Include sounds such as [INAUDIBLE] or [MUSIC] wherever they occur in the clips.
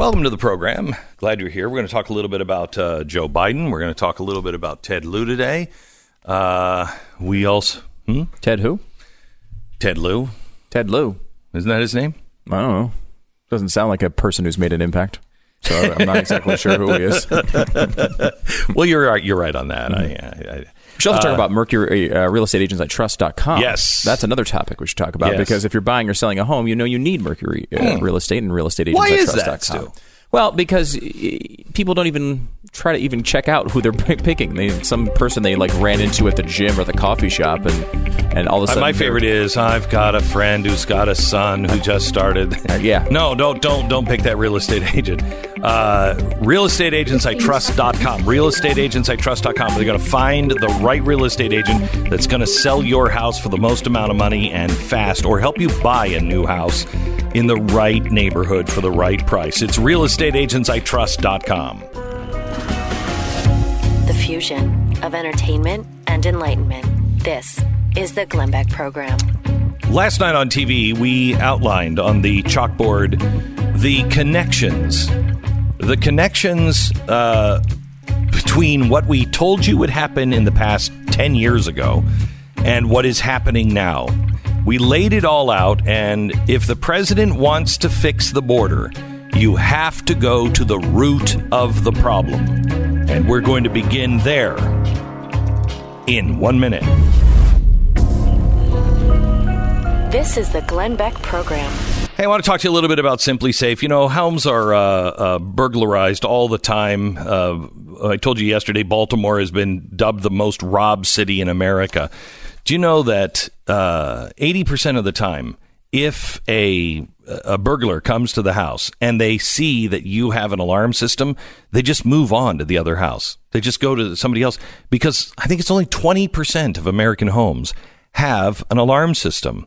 Welcome to the program. Glad you're here. We're going to talk a little bit about uh, Joe Biden. We're going to talk a little bit about Ted Lieu today. Uh, we also hmm? Ted who? Ted Lieu. Ted Lieu. Isn't that his name? I don't know. Doesn't sound like a person who's made an impact. So I'm not exactly sure who he is. [LAUGHS] Well, you're right. You're right on that. I, I, I, We should also talk about Mercury uh, Real Estate Agents I Trust.com. Yes. That's another topic we should talk about Yes. because if you're buying or selling a home, you know you need Mercury uh, Real Estate and Real Estate Agents Why I Trust.com. Well, because uh, people don't even try to even check out who they're [LAUGHS] picking. They some person they like ran into at the gym or the coffee shop, and and all of a sudden my favorite is I've got a friend who's got a son who just started. [LAUGHS] Uh, yeah. No, don't don't don't pick that real estate [LAUGHS] agent. Uh, realestateagentsitrust.com. Realestateagentsitrust.com. They're going to find the right real estate agent that's going to sell your house for the most amount of money and fast, or help you buy a new house in the right neighborhood for the right price. It's realestateagentsitrust.com. The fusion of entertainment and enlightenment. This is the Glenn Beck Program. Last night on TV, we outlined on the chalkboard the connections, the connections uh, between what we told you would happen in the past 10 years ago and what is happening now. We laid it all out, and if the president wants to fix the border, you have to go to the root of the problem. And we're going to begin there in one minute. This is the Glenn Beck Program. Hey, I want to talk to you a little bit about SimpliSafe. You know, homes are uh, uh, burglarized all the time. Uh, I told you yesterday, Baltimore has been dubbed the most robbed city in America. Do you know that uh, eighty percent of the time, if a a burglar comes to the house and they see that you have an alarm system, they just move on to the other house. They just go to somebody else because I think it's only twenty percent of American homes have an alarm system.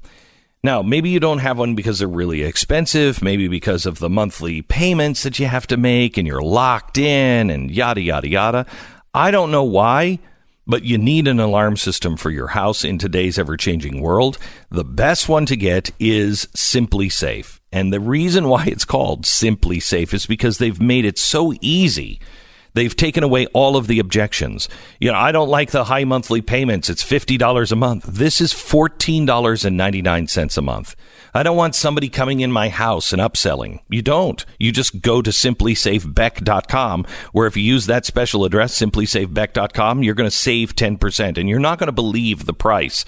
Now, maybe you don't have one because they're really expensive, maybe because of the monthly payments that you have to make and you're locked in and yada, yada, yada. I don't know why, but you need an alarm system for your house in today's ever changing world. The best one to get is SimpliSafe. And the reason why it's called SimpliSafe is because they've made it so easy. They've taken away all of the objections. You know, I don't like the high monthly payments. It's $50 a month. This is $14.99 a month. I don't want somebody coming in my house and upselling. You don't. You just go to simplisafebeck.com, where if you use that special address, simplisafebeck.com, you're going to save 10%, and you're not going to believe the price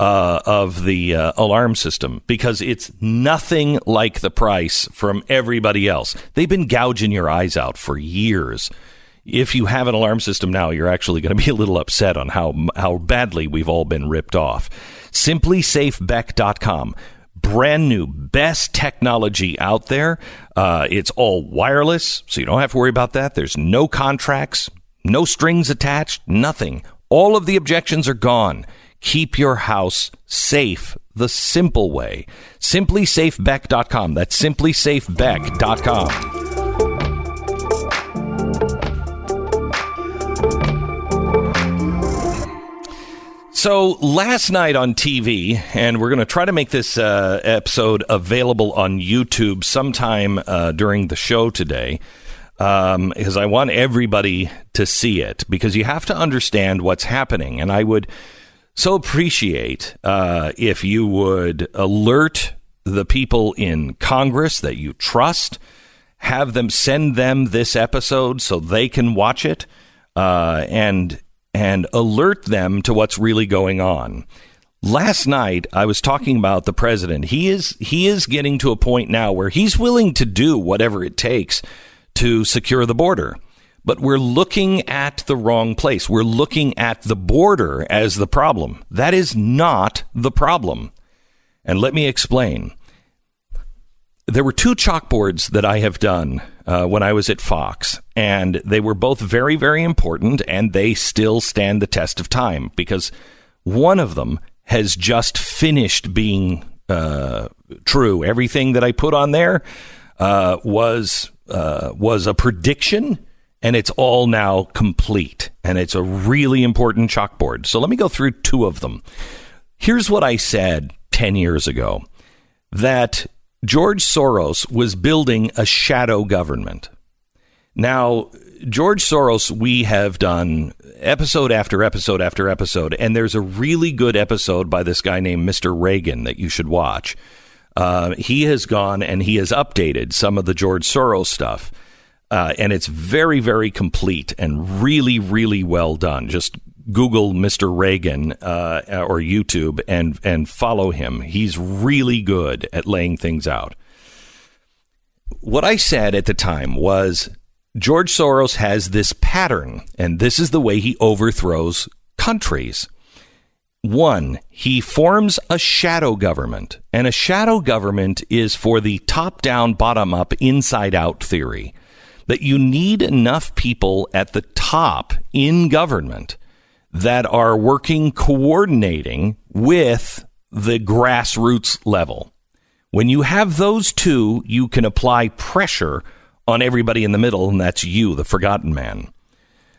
uh, of the uh, alarm system because it's nothing like the price from everybody else. They've been gouging your eyes out for years. If you have an alarm system now, you're actually going to be a little upset on how how badly we've all been ripped off. SimpliSafeBeck.com. Brand new, best technology out there. Uh, it's all wireless, so you don't have to worry about that. There's no contracts, no strings attached, nothing. All of the objections are gone. Keep your house safe the simple way. SimpliSafeBeck.com. That's SimpliSafeBeck.com. So last night on TV, and we're going to try to make this uh, episode available on YouTube sometime uh, during the show today, um, because I want everybody to see it. Because you have to understand what's happening, and I would so appreciate uh, if you would alert the people in Congress that you trust, have them send them this episode so they can watch it, uh, and and alert them to what's really going on. Last night I was talking about the president. He is he is getting to a point now where he's willing to do whatever it takes to secure the border. But we're looking at the wrong place. We're looking at the border as the problem. That is not the problem. And let me explain. There were two chalkboards that I have done uh, when I was at Fox, and they were both very, very important, and they still stand the test of time because one of them has just finished being uh, true. Everything that I put on there uh, was uh, was a prediction, and it's all now complete, and it's a really important chalkboard. So let me go through two of them. Here's what I said ten years ago: that George Soros was building a shadow government. Now, George Soros, we have done episode after episode after episode, and there's a really good episode by this guy named Mr. Reagan that you should watch. Uh, he has gone and he has updated some of the George Soros stuff. Uh, and it's very, very complete and really, really well done. Just Google Mr. Reagan uh, or YouTube and and follow him. He's really good at laying things out. What I said at the time was George Soros has this pattern, and this is the way he overthrows countries. One, he forms a shadow government, and a shadow government is for the top down, bottom up, inside out theory that you need enough people at the top in government that are working coordinating with the grassroots level. When you have those two, you can apply pressure on everybody in the middle, and that's you, the forgotten man.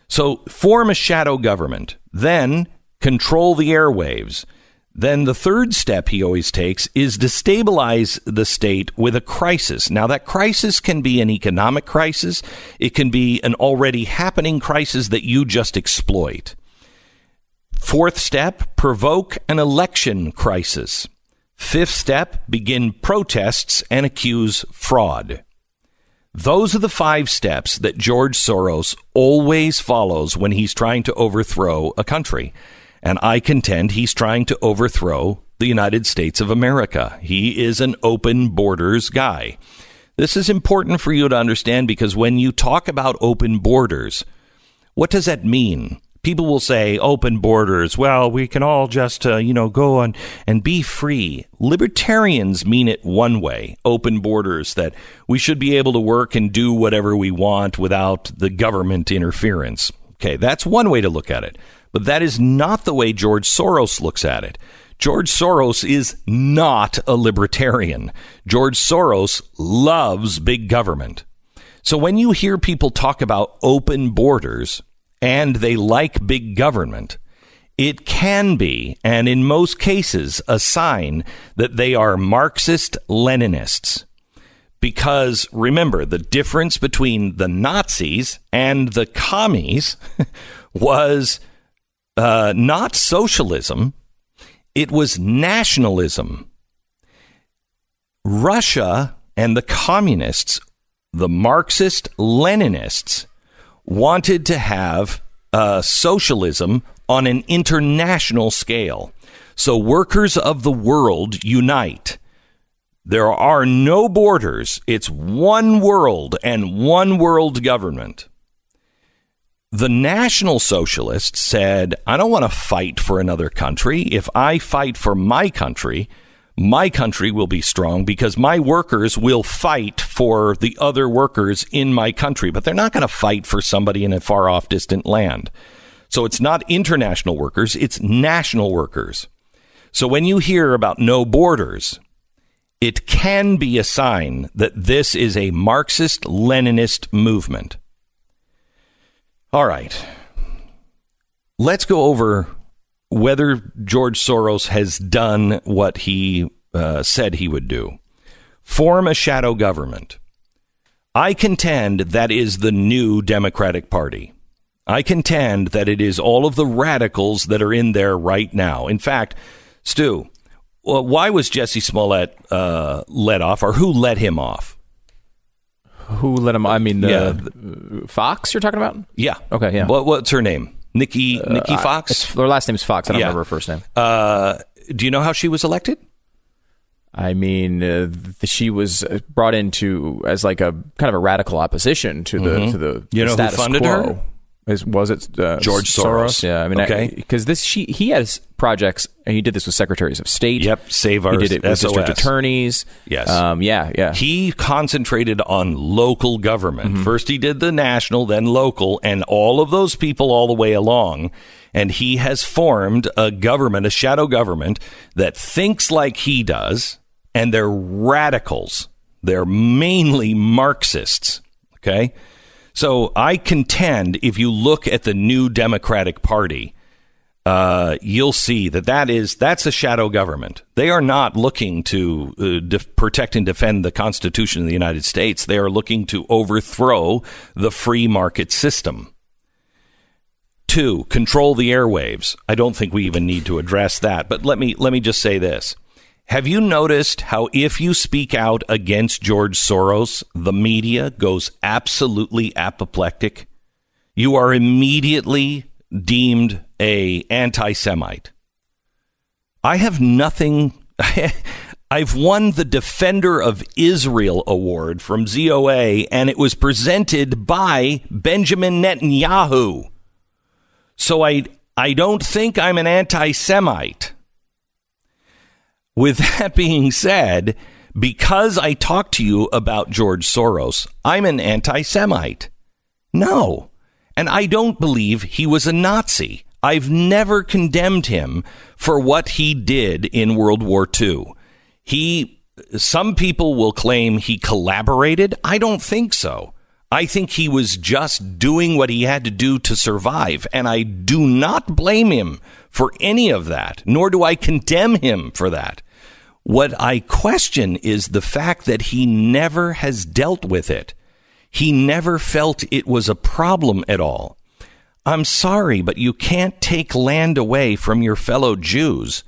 So form a shadow government, then control the airwaves. Then the third step he always takes is destabilize the state with a crisis. Now, that crisis can be an economic crisis, it can be an already happening crisis that you just exploit. Fourth step, provoke an election crisis. Fifth step, begin protests and accuse fraud. Those are the five steps that George Soros always follows when he's trying to overthrow a country. And I contend he's trying to overthrow the United States of America. He is an open borders guy. This is important for you to understand because when you talk about open borders, what does that mean? People will say open borders. Well, we can all just, uh, you know, go on and be free. Libertarians mean it one way open borders, that we should be able to work and do whatever we want without the government interference. Okay, that's one way to look at it. But that is not the way George Soros looks at it. George Soros is not a libertarian. George Soros loves big government. So when you hear people talk about open borders, and they like big government, it can be, and in most cases, a sign that they are Marxist Leninists. Because remember, the difference between the Nazis and the commies [LAUGHS] was uh, not socialism, it was nationalism. Russia and the communists, the Marxist Leninists, wanted to have uh, socialism on an international scale. So workers of the world unite. There are no borders. It's one world and one world government. The National Socialists said, I don't want to fight for another country. If I fight for my country, my country will be strong because my workers will fight for the other workers in my country, but they're not going to fight for somebody in a far off distant land. So it's not international workers, it's national workers. So when you hear about no borders, it can be a sign that this is a Marxist Leninist movement. All right. Let's go over whether George Soros has done what he uh, said he would do form a shadow government. I contend that is the new Democratic Party. I contend that it is all of the radicals that are in there right now. In fact, Stu, why was Jussie Smollett uh, let off, or who let him off? Who let him? I mean, uh, yeah. Foxx. You're talking about? Yeah. Okay. Yeah. What, what's her name? Nikki uh, Nikki Foxx. her last name is Foxx. I don't yeah. remember her first name. Uh, do you know how she was elected? I mean, uh, she was brought into as like a kind of a radical opposition to the mm-hmm. to the you know status who funded quo. her? Is, was it uh, George Soros? Soros? Yeah, I mean, okay, because this she he has projects. and He did this with secretaries of state. Yep, save our. He did it with SOS. district attorneys. Yes, um, yeah, yeah. He concentrated on local government. Mm-hmm. First, he did the national, then local, and all of those people all the way along. And he has formed a government, a shadow government that thinks like he does and they're radicals. They're mainly Marxists. Okay. So I contend if you look at the new Democratic Party, uh, you'll see that that is that's a shadow government. They are not looking to uh, protect and defend the Constitution of the United States. They are looking to overthrow the free market system. Two, control the airwaves. I don't think we even need to address that. But let me let me just say this. Have you noticed how if you speak out against George Soros, the media goes absolutely apoplectic? You are immediately deemed a anti-Semite. I have nothing [LAUGHS] I've won the Defender of Israel award from ZOA and it was presented by Benjamin Netanyahu. So I I don't think I'm an anti-Semite. With [LAUGHS] that being said, because I talked to you about George Soros, I'm an anti Semite. No. And I don't believe he was a Nazi. I've never condemned him for what he did in World War II. He, some people will claim he collaborated. I don't think so. I think he was just doing what he had to do to survive, and I do not blame him for any of that, nor do I condemn him for that. What I question is the fact that he never has dealt with it. He never felt it was a problem at all. I'm sorry, but you can't take land away from your fellow Jews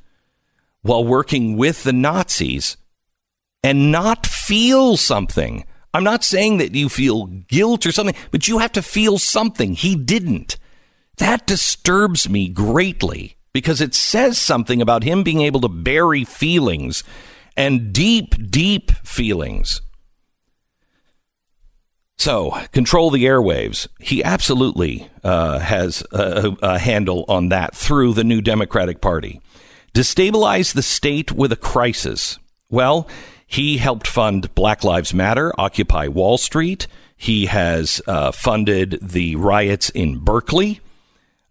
while working with the Nazis and not feel something. I'm not saying that you feel guilt or something, but you have to feel something. He didn't. That disturbs me greatly because it says something about him being able to bury feelings and deep, deep feelings. So, control the airwaves. He absolutely uh, has a, a handle on that through the new Democratic Party. Destabilize the state with a crisis. Well, he helped fund Black Lives Matter, Occupy Wall Street. He has uh, funded the riots in Berkeley.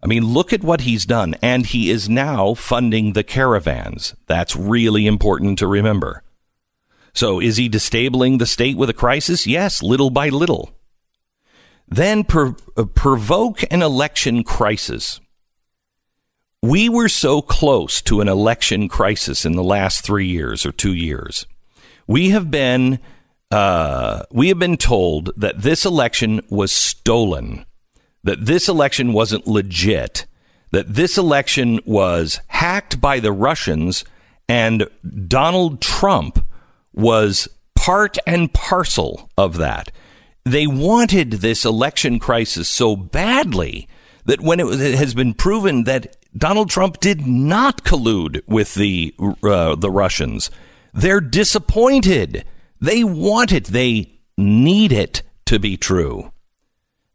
I mean, look at what he's done. And he is now funding the caravans. That's really important to remember. So is he disabling the state with a crisis? Yes, little by little. Then uh, provoke an election crisis. We were so close to an election crisis in the last three years or two years. We have been uh, we have been told that this election was stolen that this election wasn't legit, that this election was hacked by the Russians, and Donald Trump was part and parcel of that. They wanted this election crisis so badly that when it has been proven that Donald Trump did not collude with the uh, the Russians, they're disappointed. They want it. They need it to be true.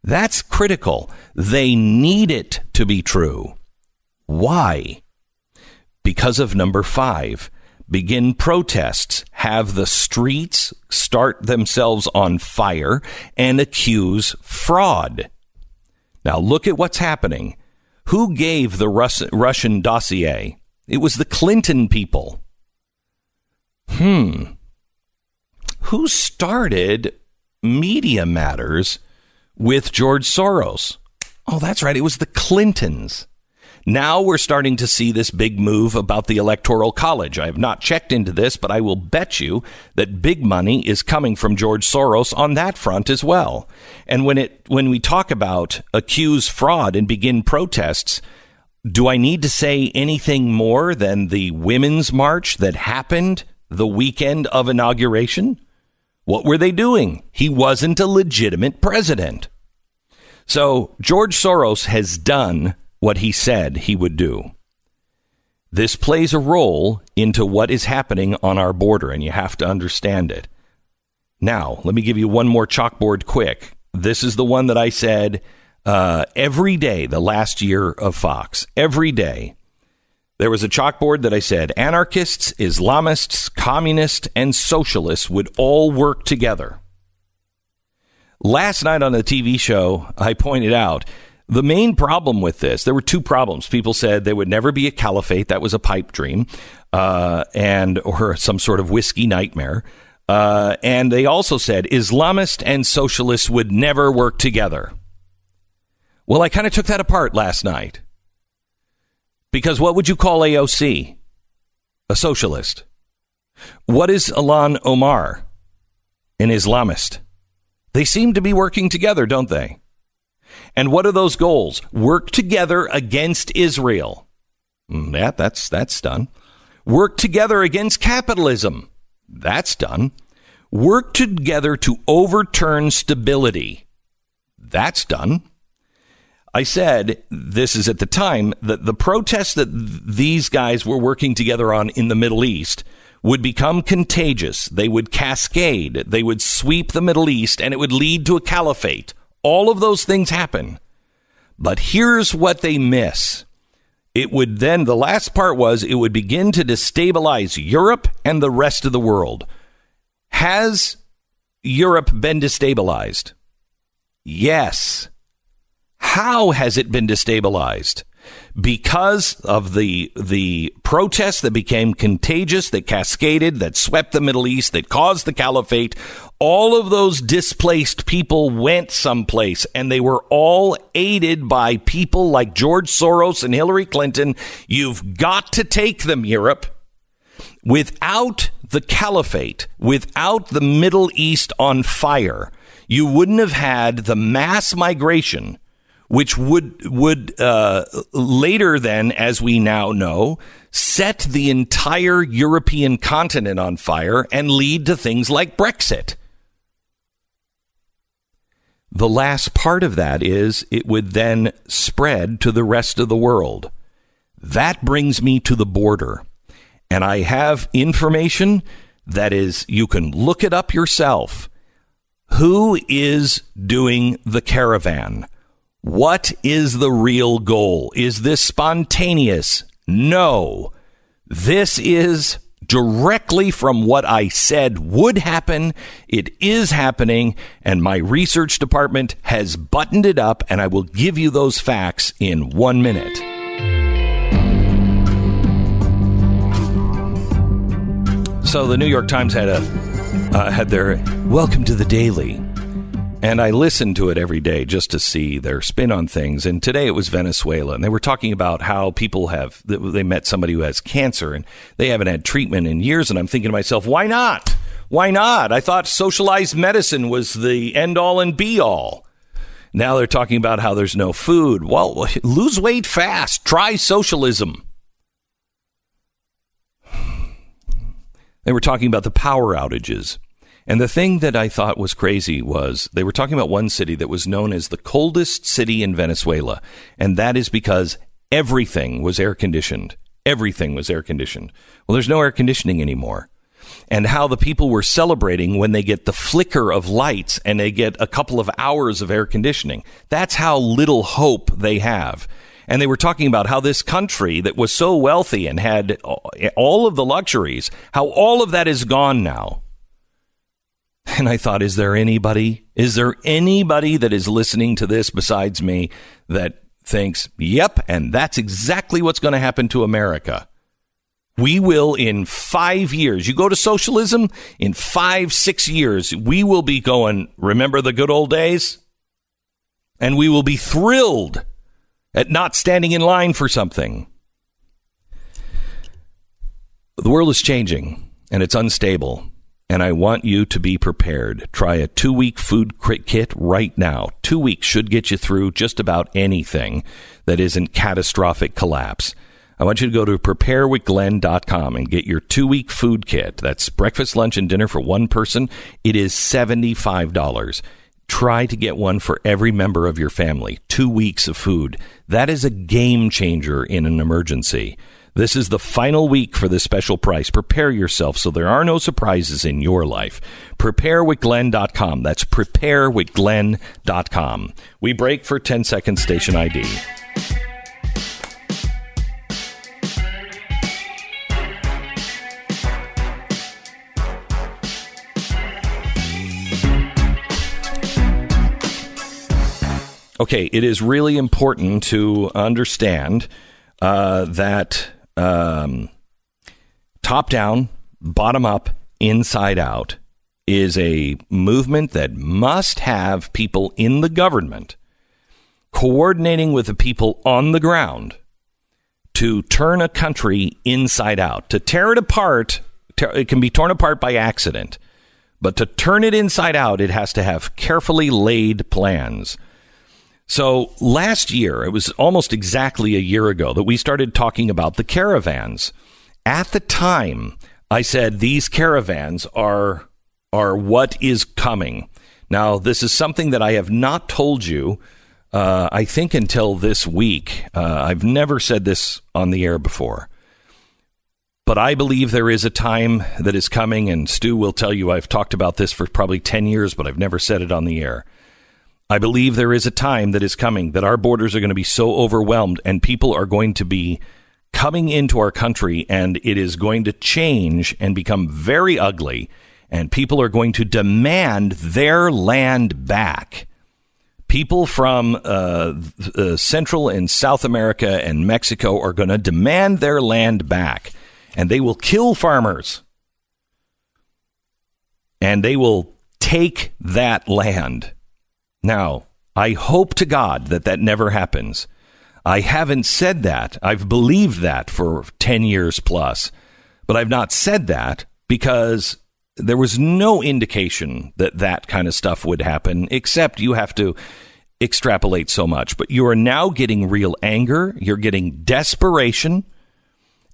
That's critical. They need it to be true. Why? Because of number five. Begin protests, have the streets start themselves on fire, and accuse fraud. Now look at what's happening. Who gave the Rus- Russian dossier? It was the Clinton people. Hmm. Who started Media Matters with George Soros. Oh, that's right. It was the Clintons. Now we're starting to see this big move about the Electoral College. I have not checked into this, but I will bet you that big money is coming from George Soros on that front as well. And when it when we talk about accuse fraud and begin protests, do I need to say anything more than the women's march that happened the weekend of inauguration? What were they doing? He wasn't a legitimate president. So George Soros has done what he said he would do. This plays a role into what is happening on our border, and you have to understand it. Now, let me give you one more chalkboard quick. This is the one that I said uh, every day the last year of Fox. Every day. There was a chalkboard that I said anarchists, Islamists, communists, and socialists would all work together. Last night on the TV show, I pointed out the main problem with this, there were two problems. People said there would never be a caliphate. That was a pipe dream, uh, and or some sort of whiskey nightmare. Uh, and they also said Islamists and socialists would never work together. Well, I kind of took that apart last night Because what would you call AOC? A socialist. What is Ilhan Omar? An Islamist. They seem to be working together, don't they? And what are those goals? Work together against Israel. Mm, yeah, that's that's done. Work together against capitalism. That's done. Work together to overturn stability. That's done. I said this is at the time that the protests that these guys were working together on in the Middle East would become contagious. They would cascade. They would sweep the Middle East and it would lead to a caliphate. All of those things happen. But here's what they miss. It would then, the last part was, it would begin to destabilize Europe and the rest of the world. Has Europe been destabilized? Yes. How has it been destabilized? Because of the the protests that became contagious, that cascaded, that swept the Middle East, that caused the caliphate, all of those displaced people went someplace and they were all aided by people like George Soros and Hillary Clinton. You've got to take them, Europe. Without the caliphate, without the Middle East on fire, you wouldn't have had the mass migration which would would uh, later then, as we now know, set the entire European continent on fire and lead to things like Brexit. The last part of that is it would then spread to the rest of the world. That brings me to the border. And I have information that is, you can look it up yourself. Who is doing the caravan? What is the real goal? Is this spontaneous? No. This is directly from what I said would happen. It is happening, and my research department has buttoned it up, and I will give you those facts in one minute. So the New York Times had a uh, had their welcome to the Daily and I listen to it every day just to see their spin on things. And today it was Venezuela, and they were talking about how people have they met somebody who has cancer and they haven't had treatment in years. And I'm thinking to myself, why not? Why not? I thought socialized medicine was the end all and be all. Now they're talking about how there's no food. Well, lose weight fast. Try socialism. They were talking about the power outages. And the thing that I thought was crazy was they were talking about one city that was known as the coldest city in Venezuela. And that is because everything was air conditioned. Everything was air conditioned. Well, there's no air conditioning anymore. And how the people were celebrating when they get the flicker of lights and they get a couple of hours of air conditioning. That's how little hope they have. And they were talking about how this country that was so wealthy and had all of the luxuries, how all of that is gone now. And I thought, is there anybody? Is there anybody that is listening to this besides me that thinks, yep, and that's exactly what's going to happen to America? We will, in five years, you go to socialism, in five, six years, we will be going, remember the good old days? And we will be thrilled at not standing in line for something. The world is changing and it's unstable and I want you to be prepared. Try a two week food kit right now. Two weeks should get you through just about anything that isn't catastrophic collapse. I want you to go to preparewithglenn.com and get your two week food kit. That's breakfast, lunch, and dinner for one person. It is $75. Try to get one for every member of your family. Two weeks of food. That is a game changer in an emergency. This is the final week for this special price. Prepare yourself so there are no surprises in your life. Preparewithglenn.com. That's preparewithglenn.com. We break for 10 seconds station ID. Okay, it is really important to understand uh, that um, top down, bottom up, inside out is a movement that must have people in the government coordinating with the people on the ground to turn a country inside out. To tear it apart, it can be torn apart by accident. But to turn it inside out, it has to have carefully laid plans. So last year, it was almost exactly a year ago that we started talking about the caravans. At the time, I said these caravans are are what is coming. Now, this is something that I have not told you. Uh, I think until this week. Uh, I've never said this on the air before. But I believe there is a time that is coming, and Stu will tell you I've talked about this for probably 10 years, but I've never said it on the air. I believe there is a time that is coming that our borders are going to be so overwhelmed and people are going to be coming into our country and it is going to change and become very ugly and people are going to demand their land back. People from uh, uh, Central and South America and Mexico are going to demand their land back and they will kill farmers. And they will take that land. Now, I hope to God that that never happens. I haven't said that. I've believed that for 10 years plus. But I've not said that because there was no indication that that kind of stuff would happen, except you have to extrapolate so much. But you are now getting real anger, you're getting desperation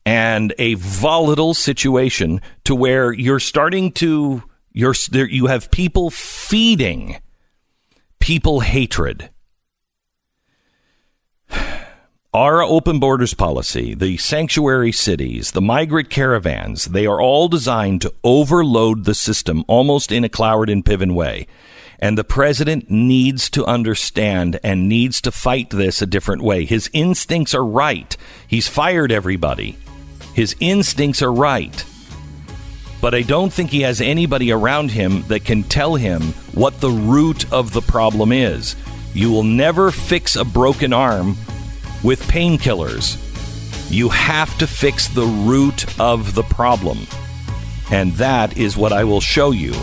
and a volatile situation to where you're starting to you're you have people feeding people hatred. Our open borders policy, the sanctuary cities, the migrant caravans, they are all designed to overload the system almost in a Cloward and Piven way. And the president needs to understand and needs to fight this a different way. His instincts are right. He's fired everybody. His instincts are right. But I don't think he has anybody around him that can tell him what the root of the problem is. You will never fix a broken arm with painkillers. You have to fix the root of the problem. And that is what I will show you.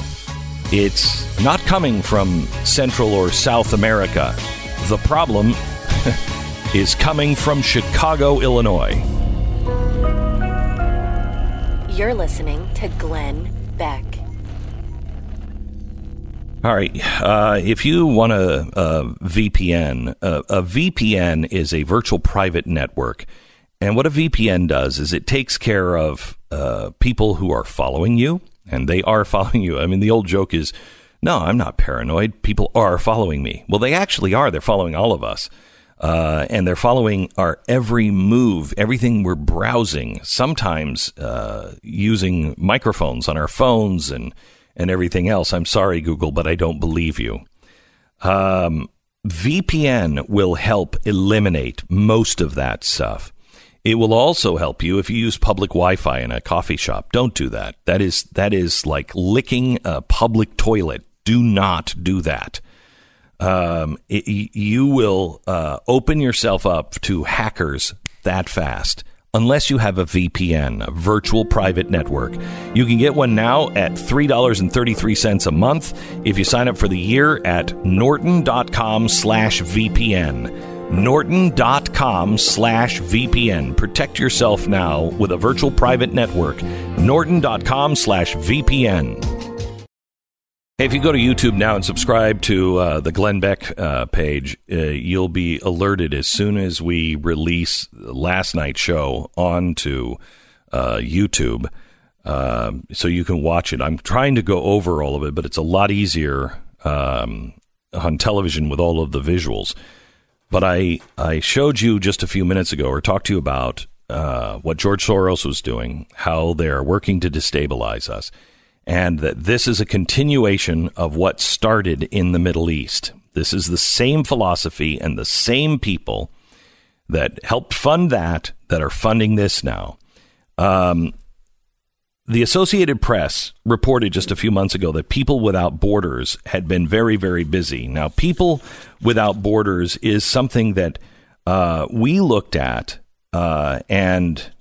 It's not coming from Central or South America. The problem [LAUGHS] is coming from Chicago, Illinois. You're listening to Glenn Beck. All right. Uh, if you want a, a VPN, uh, a VPN is a virtual private network. And what a VPN does is it takes care of uh, people who are following you, and they are [LAUGHS] following you. I mean, the old joke is, no, I'm not paranoid. People are following me. Well, they actually are. They're following all of us uh, and they're following our every move, everything we're browsing. Sometimes uh, using microphones on our phones and and everything else. I'm sorry, Google, but I don't believe you. Um, VPN will help eliminate most of that stuff. It will also help you if you use public Wi-Fi in a coffee shop. Don't do that. That is that is like licking a public toilet. Do not do that um, it, you will uh, open yourself up to hackers that fast unless you have a VPN, a virtual private network. You can get one now at $3.33 a month if you sign up for the year at norton.com slash VPN. Norton.com slash VPN. Protect yourself now with a virtual private network. Norton.com slash VPN. Hey, if you go to YouTube now and subscribe to uh, the Glenn Beck uh, page, uh, you'll be alerted as soon as we release last night's show onto uh, YouTube, um, so you can watch it. I'm trying to go over all of it, but it's a lot easier um, on television with all of the visuals. But I I showed you just a few minutes ago, or talked to you about uh, what George Soros was doing, how they're working to destabilize us and that this is a continuation of what started in the Middle East. This is the same philosophy and the same people that helped fund that that are funding this now. Um, the Associated Press reported just a few months ago that People Without Borders had been very, very busy. Now, People Without Borders is something that uh, we looked at uh, and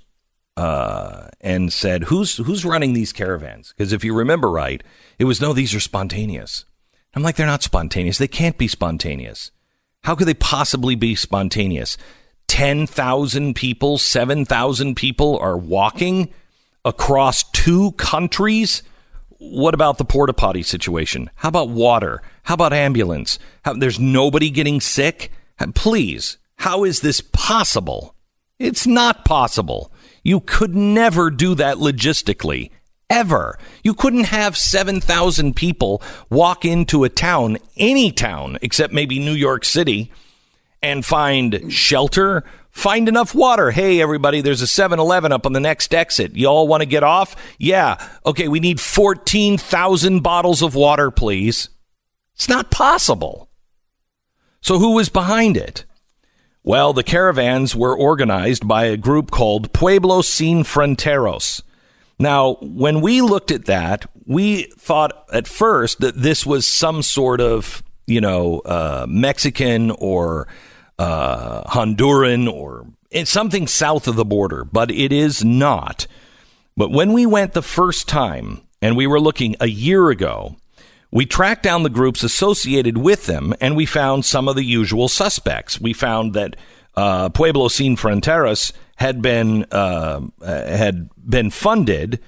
uh, and said, "Who's who's running these caravans?" Because if you remember right, it was no, these are spontaneous. I'm like, they're not spontaneous. They can't be spontaneous. How could they possibly be spontaneous? 10,000 people, 7,000 people are walking across two countries. What about the porta potty situation? How about water? How about ambulance? How, there's nobody getting sick? Please, how is this possible? It's not possible. You could never do that logistically. Ever. You couldn't have 7,000 people walk into a town, any town, except maybe New York City, and find shelter, find enough water. Hey, everybody, there's a 7 Eleven up on the next exit. You all want to get off? Yeah. Okay, we need 14,000 bottles of water, please. It's not possible. So, who was behind it? Well, the caravans were organized by a group called Pueblo Sin Fronteras. Now, when we looked at that, we thought at first that this was some sort of, you know, uh, Mexican or uh, Honduran or it's something south of the border, but it is not. But when we went the first time, and we were looking a year ago, we tracked down the groups associated with them, and we found some of the usual suspects. We found that uh, Pueblo Sin Fronteras had been uh, had been funded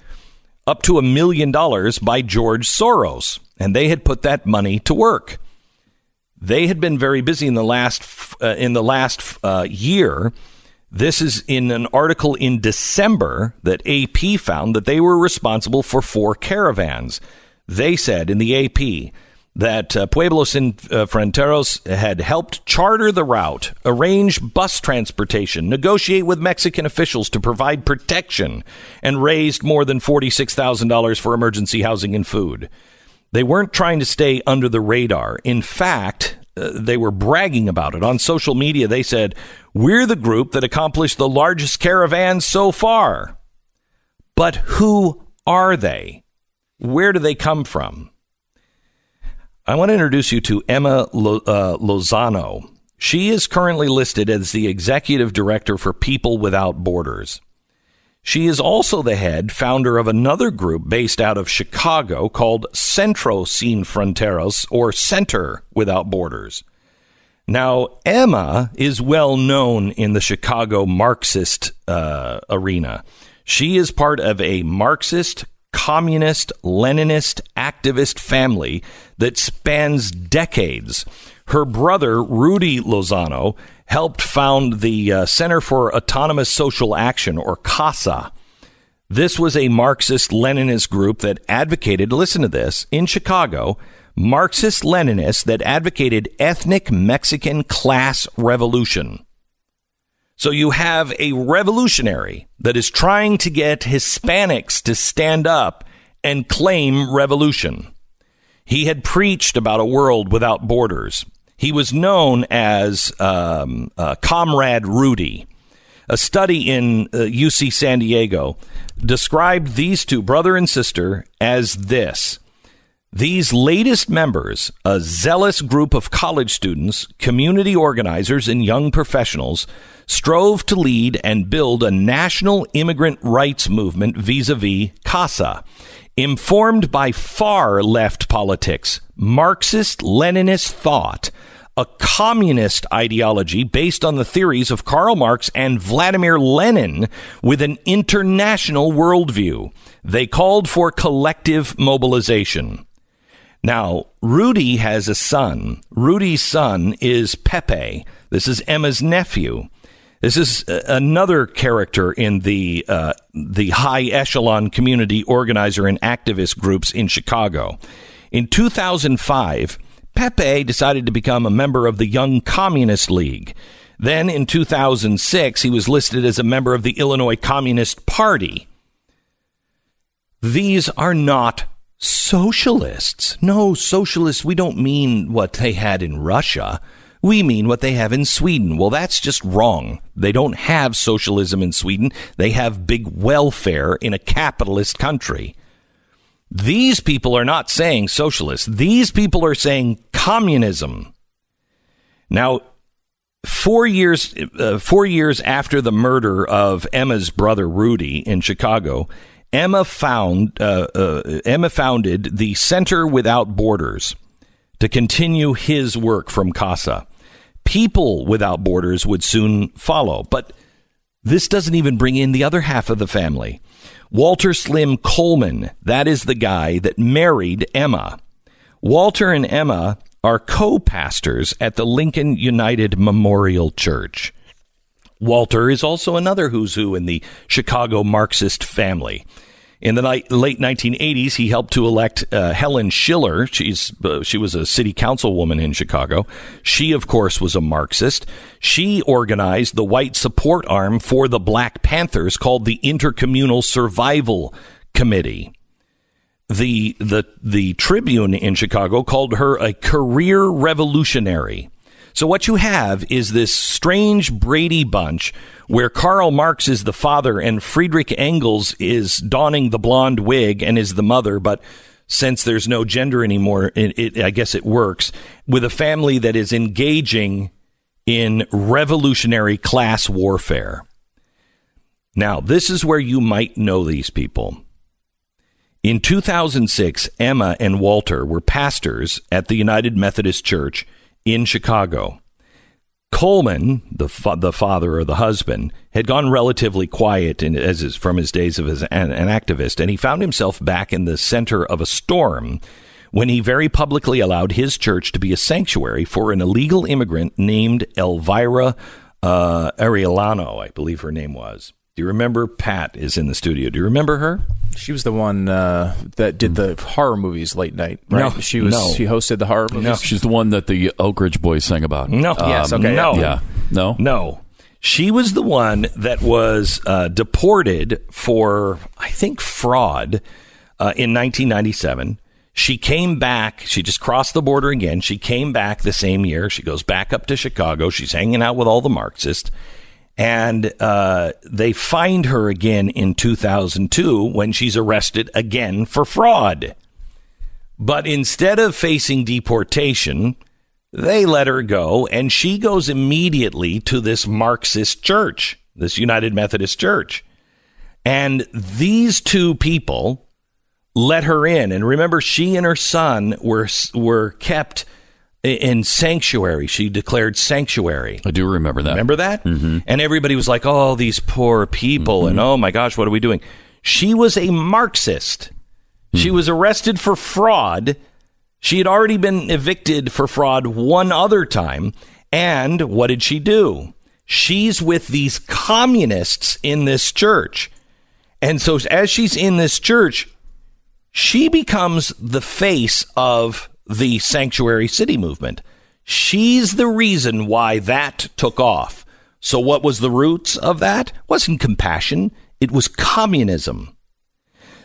up to a million dollars by George Soros, and they had put that money to work. They had been very busy in the last uh, in the last uh, year. This is in an article in December that AP found that they were responsible for four caravans. They said in the AP that uh, Pueblo Sin uh, Fronteras had helped charter the route, arrange bus transportation, negotiate with Mexican officials to provide protection, and raised more than $46,000 for emergency housing and food. They weren't trying to stay under the radar. In fact, uh, they were bragging about it. On social media, they said, We're the group that accomplished the largest caravan so far. But who are they? Where do they come from? I want to introduce you to Emma Lo- uh, Lozano. She is currently listed as the executive director for People Without Borders. She is also the head founder of another group based out of Chicago called Centro Sin Fronteras or Center Without Borders. Now, Emma is well known in the Chicago Marxist uh, arena. She is part of a Marxist, communist, Leninist, activist family that spans decades. Her brother, Rudy Lozano, helped found the uh, Center for Autonomous Social Action, or CASA. This was a Marxist Leninist group that advocated, listen to this, in Chicago, Marxist Leninists that advocated ethnic Mexican class revolution. So you have a revolutionary that is trying to get Hispanics to stand up and claim revolution. He had preached about a world without borders. He was known as um, uh, Comrade Rudy. A study in uh, UC San Diego described these two, brother and sister, as this. These latest members, a zealous group of college students, community organizers, and young professionals, strove to lead and build a national immigrant rights movement vis a vis CASA, informed by far left politics, Marxist Leninist thought, a communist ideology based on the theories of Karl Marx and Vladimir Lenin with an international worldview. They called for collective mobilization. Now, Rudy has a son. Rudy's son is Pepe. This is Emma's nephew. This is uh, another character in the uh, the high echelon community organizer and activist groups in Chicago. In 2005, Pepe decided to become a member of the Young Communist League. Then in 2006, he was listed as a member of the Illinois Communist Party. These are not socialists. No, socialists, we don't mean what they had in Russia. We mean what they have in Sweden. Well, that's just wrong. They don't have socialism in Sweden. They have big welfare in a capitalist country. These people are not saying socialist. These people are saying communism. Now, four years uh, four years after the murder of Emma's brother Rudy in Chicago, Emma found uh, uh, Emma founded the Center Without Borders to continue his work from CASA. People without borders would soon follow. But this doesn't even bring in the other half of the family. Walter Slim Coleman, that is the guy that married Emma. Walter and Emma are co pastors at the Lincoln United Memorial Church. Walter is also another who's who in the Chicago Marxist family. In the ni- late 1980s, he helped to elect uh, Helen Shiller. She's uh, she was a city councilwoman in Chicago. She, of course, was a Marxist. She organized the white support arm for the Black Panthers called the Intercommunal Survival Committee. The the the Tribune in Chicago called her a career revolutionary. So what you have is this strange Brady bunch where Karl Marx is the father and Friedrich Engels is donning the blonde wig and is the mother, but since there's no gender anymore, it, it, I guess it works with a family that is engaging in revolutionary class warfare. Now, this is where you might know these people. In 2006, Emma and Walter were pastors at the United Methodist Church in Chicago. Coleman, the fa- the father or the husband, had gone relatively quiet in, as his, from his days of as an, an activist, and he found himself back in the center of a storm when he very publicly allowed his church to be a sanctuary for an illegal immigrant named Elvira uh, Arellano, I believe her name was. Do you remember? Pat is in the studio. Do you remember her? She was the one uh, that did the horror movies late night, right? No, she was. no. She hosted the horror movies. No. She's the one that the Oak Ridge Boys sang about. No. Yes, okay, No. Yeah. No. No. She was the one that was uh, deported for, I think, fraud uh, in 1997. She came back. She just crossed the border again. She came back the same year. She goes back up to Chicago. She's hanging out with all the Marxists. And uh, they find her again in 2002 when she's arrested again for fraud. But instead of facing deportation, they let her go, and she goes immediately to this Marxist church, this United Methodist Church. And these two people let her in. And remember, she and her son were were kept in sanctuary. She declared sanctuary. I do remember that. Remember that? Mm-hmm. And everybody was like, "Oh, these poor people," and "Oh my gosh, what are we doing?" She was a Marxist. She was arrested for fraud. She had already been evicted for fraud one other time. And what did she do? She's with these communists in this church. And so as she's in this church, she becomes the face of the sanctuary city movement. She's the reason why that took off. So what was the roots of that? Wasn't compassion, it was communism.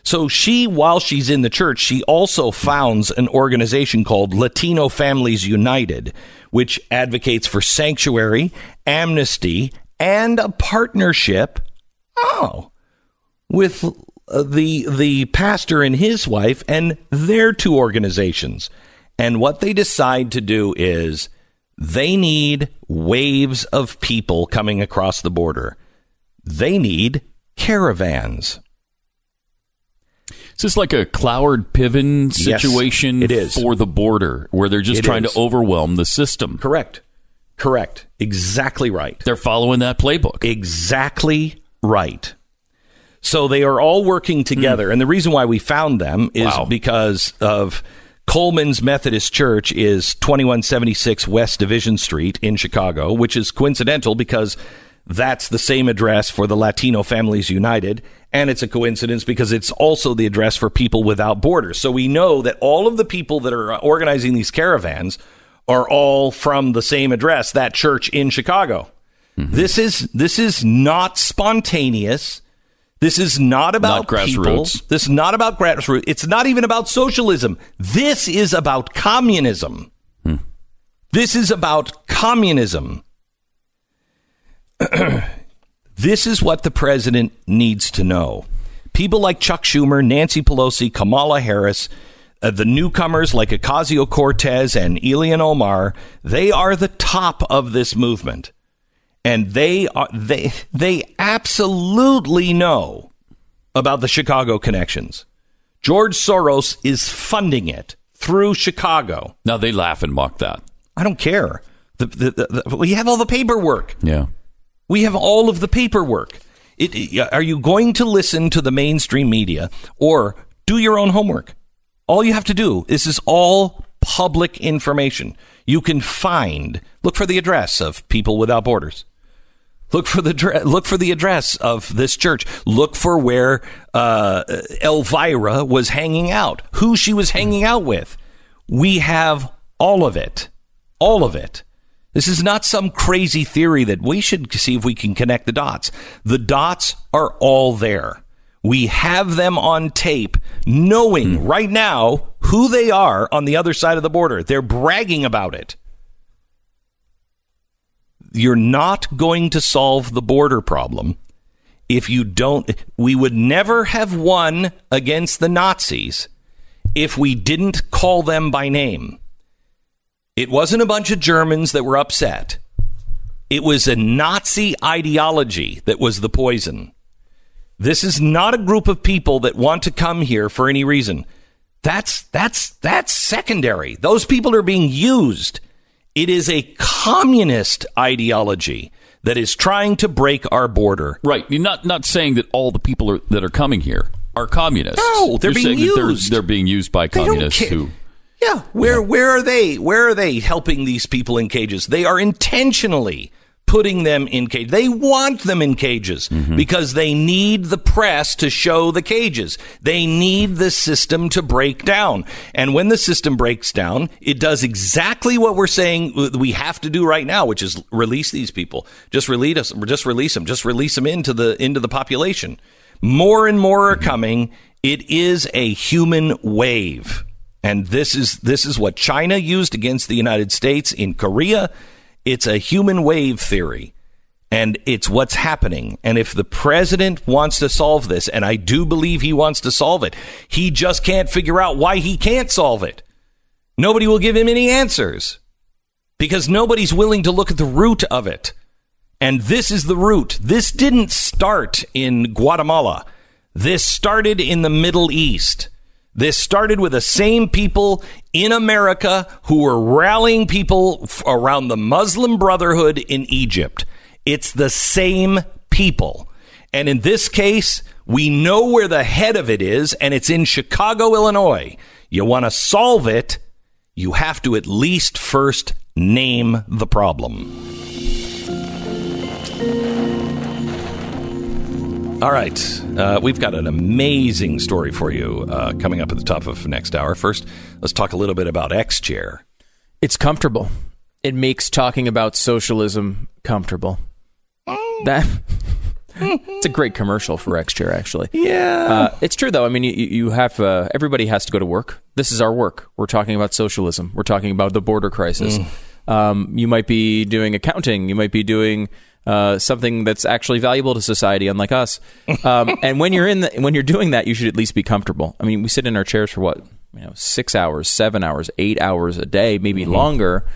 So she, while she's in the church, she also founds an organization called Latino Families United, which advocates for sanctuary, amnesty, and a partnership. Oh, with uh, the the pastor and his wife and their two organizations. And what they decide to do is they need waves of people coming across the border. They need caravans. Is this like a Cloward Piven Yes, situation it is. for the border where they're just It trying is. to overwhelm the system? Correct. Correct. Exactly right. They're following that playbook. Exactly right. So they are all working together. Hmm. And the reason why we found them is Wow. because of Coleman's Methodist Church is 2176 West Division Street in Chicago, which is coincidental because that's the same address for the Latino Families United. And it's a coincidence because it's also the address for People Without Borders. So we know that all of the people that are organizing these caravans are all from the same address, that church in Chicago. Mm-hmm. This is this is not spontaneous. This is not about Not people. grassroots. This is not about grassroots. It's not even about socialism. This is about communism. This is about communism. [CLEARS THROAT] this is what the president needs to know. People like Chuck Schumer, Nancy Pelosi, Kamala Harris, uh, the newcomers like Ocasio Cortez and Ilhan Omar, they are the top of this movement and they are they they absolutely know about the Chicago connections. George Soros is funding it through Chicago. now they laugh and mock that. I don't care. The, the, the, we have all the paperwork. Yeah. We have all of the paperwork. It, it- are you going to listen to the mainstream media or do your own homework? All you have to do, this is all public information. You can find, look for the address of People Without Borders. Look for the look for the address of this church. Look for where uh, Elvira was hanging out, who she was hanging out with. We have all of it, all of it. This is not some crazy theory that we should see if we can connect the dots. The dots are all there. We have them on tape, knowing right now who they are on the other side of the border. They're bragging about it you're not going to solve the border problem if you don't. We would never have won against the Nazis if we didn't call them by name. It wasn't a bunch of Germans that were upset. It was a Nazi ideology that was the poison. This is not a group of people that want to come here for any reason. That's that's that's secondary. Those people are being used. It is a communist ideology that is trying to break our border. Right. You're not not saying that all the people are, that are coming here are communists. No, they're You're being saying that they're- used. They're, being used by They communists who. Yeah, where where are they? Where are they helping these people in cages? They are intentionally putting them in cages. They want them in cages mm-hmm. because they need the press to show the cages. They need the system to break down. And when the system breaks down, it does exactly what we're saying we have to do right now, which is release these people. Just release us, just release them, just release them into the into the population. More and more are mm-hmm. coming. It is a human wave. And this is this is what China used against the United States in Korea. It's a human wave theory. And it's what's happening. And if the president wants to solve this, and I do believe he wants to solve it, he just can't figure out why he can't solve it. Nobody will give him any answers because nobody's willing to look at the root of it. And this is the root. This didn't start in Guatemala. This started in the Middle East. This started with the same people in America who were rallying people f- around the Muslim Brotherhood in Egypt. It's the same people. And in this case, we know where the head of it is, and it's in Chicago, Illinois. You want to solve it, you have to at least first name the problem. All right. Uh, we've got an amazing story for you uh, coming up at the top of next hour. First, let's talk a little bit about X Chair. It's comfortable. It makes talking about socialism comfortable. That [LAUGHS] it's a great commercial for X Chair, actually. Yeah. Uh, it's true, though. I mean, you, you have uh, everybody has to go to work. This is our work. We're talking about socialism. We're talking about the border crisis. Um, you might be doing accounting. You might be doing uh, something that's actually valuable to society, unlike us. Um, [LAUGHS] and when you're in the, when you're doing that, you should at least be comfortable. I mean, we sit in our chairs for what you know, six hours, seven hours, eight hours a day, maybe longer,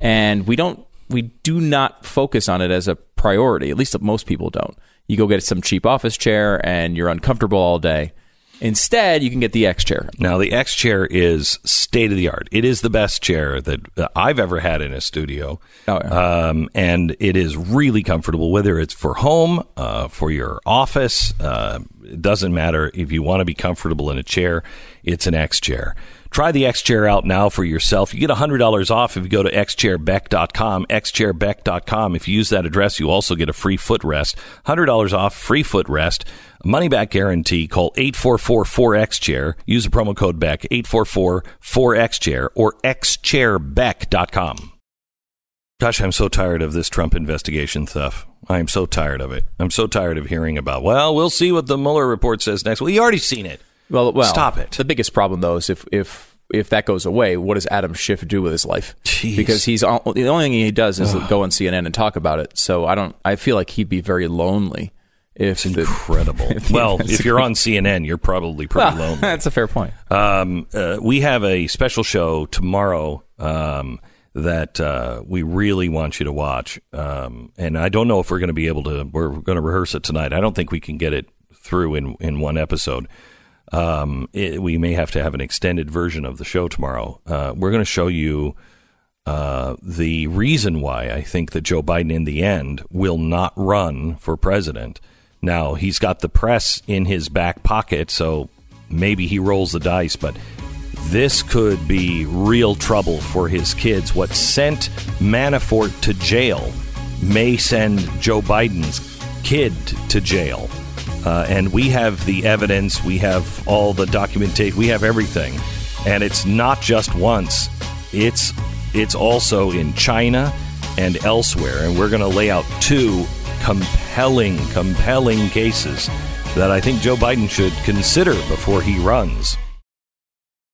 and we don't we do not focus on it as a priority. At least most people don't. You go get some cheap office chair and you're uncomfortable all day. Instead, you can get the X chair. Now, the X chair is state of the art. It is the best chair that uh, I've ever had in a studio. Oh, yeah. um, and it is really comfortable, whether it's for home, uh, for your office. Uh, it doesn't matter. If you want to be comfortable in a chair, it's an X chair. Try the X chair out now for yourself. You get $100 off if you go to xchairbeck.com, xchairbeck.com. If you use that address, you also get a free footrest. $100 off, free footrest, money back guarantee. Call 844-4X-CHAIR. Use the promo code BECK, 844-4X-CHAIR or xchairbeck.com. Gosh, I'm so tired of this Trump investigation stuff. I am so tired of it. I'm so tired of hearing about, well, we'll see what the Mueller report says next. Well, you already seen it. Well, well, Stop it. The biggest problem, though, is if if if that goes away, what does Adam Schiff do with his life? Jeez. Because he's all, the only thing he does is go on CNN and talk about it. So I don't. I feel like he'd be very lonely if the, Incredible. [LAUGHS] well, if you're on CNN, you're probably pretty well, lonely. that's a fair point. Um, uh, we have a special show tomorrow um, that uh, we really want you to watch. Um, and I don't know if we're going to be able to. We're going to rehearse it tonight. I don't think we can get it through in in one episode. Um, it, we may have to have an extended version of the show tomorrow. Uh, we're going to show you uh, the reason why I think that Joe Biden in the end will not run for president. Now, he's got the press in his back pocket, so maybe he rolls the dice, but this could be real trouble for his kids. What sent Manafort to jail may send Joe Biden's kid to jail. Uh, and we have the evidence, we have all the documentation, we have everything. And it's not just once, it's, it's also in China and elsewhere. And we're going to lay out two compelling, compelling cases that I think Joe Biden should consider before he runs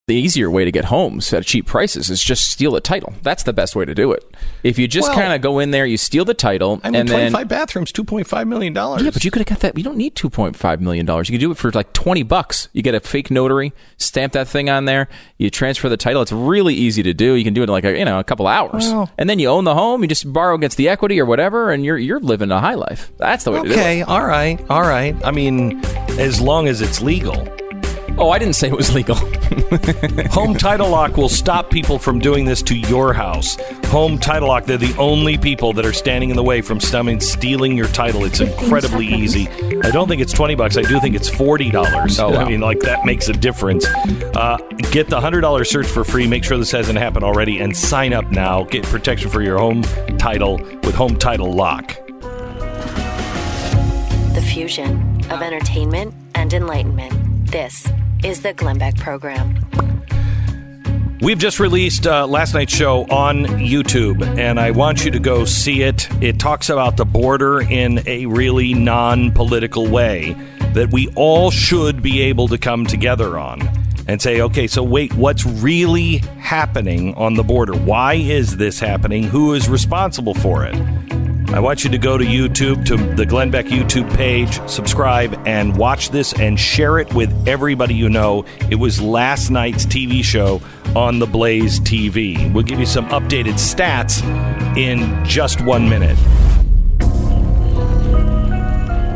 the easier way to get homes at cheap prices is just steal a title. That's the best way to do it. If you just Well- kind of go in there, you steal the title, I mean, and then 25 bathrooms, $2.5 million. yeah, but you could have got that. You don't need two point five million dollars. You could do it for like twenty bucks. You get a fake notary, stamp that thing on there. You transfer the title. It's really easy to do. You can do it in like a, you know a couple hours, Well- and then you own the home. You just borrow against the equity or whatever, and you're you're living a high life. That's the way to do it. Okay, all right, all right. I mean, as long as it's legal. Oh, I didn't say it was legal. [LAUGHS] Home Title Lock will stop people from doing this to your house. Home Title Lock, they're the only people that are standing in the way from stumming, stealing your title. It's incredibly easy. I don't think it's 20 bucks. I do think it's $40. Oh, wow. I mean, like, that makes a difference. Uh, get the $100 search for free. Make sure this hasn't happened already and sign up now. Get protection for your home title with Home Title Lock. The fusion of entertainment and enlightenment. This is the Glenn Beck Program. We've just released uh, last night's show on YouTube, and I want you to go see it. It talks about the border in a really non political way that we all should be able to come together on and say, okay, so wait, what's really happening on the border? Why is this happening? Who is responsible for it? I want you to go to YouTube, to the Glenn Beck YouTube page, subscribe, and watch this and share it with everybody you know. It was last night's TV show on the Blaze TV. We'll give you some updated stats in just one minute.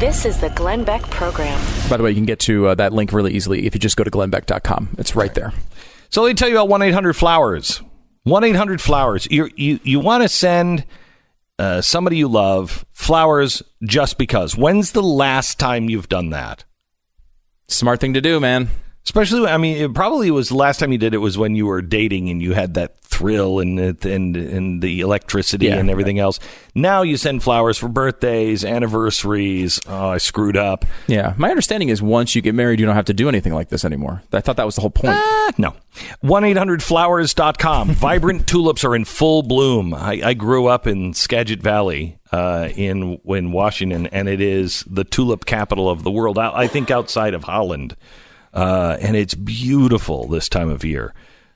This is the Glenn Beck Program. By the way, you can get to uh, that link really easily if you just go to glennbeck.com. It's right there. So let me tell you about 1 800 Flowers. 1 800 Flowers. You, you, you want to send uh, somebody you love flowers just because. When's the last time you've done that? Smart thing to do, man. Especially, I mean, it probably was the last time you did it was when you were dating and you had that thrill and and and the electricity Yeah. and everything else. Now you send flowers for birthdays, anniversaries. Oh, I screwed up. Yeah. My understanding is once you get married, you don't have to do anything like this anymore. I thought that was the whole point. Ah, no. 1 800flowers.com. [LAUGHS] Vibrant tulips are in full bloom. I, I grew up in Skagit Valley uh, in, in Washington, and it is the tulip capital of the world. I, I think outside of Holland. Uh, and it's beautiful this time of year.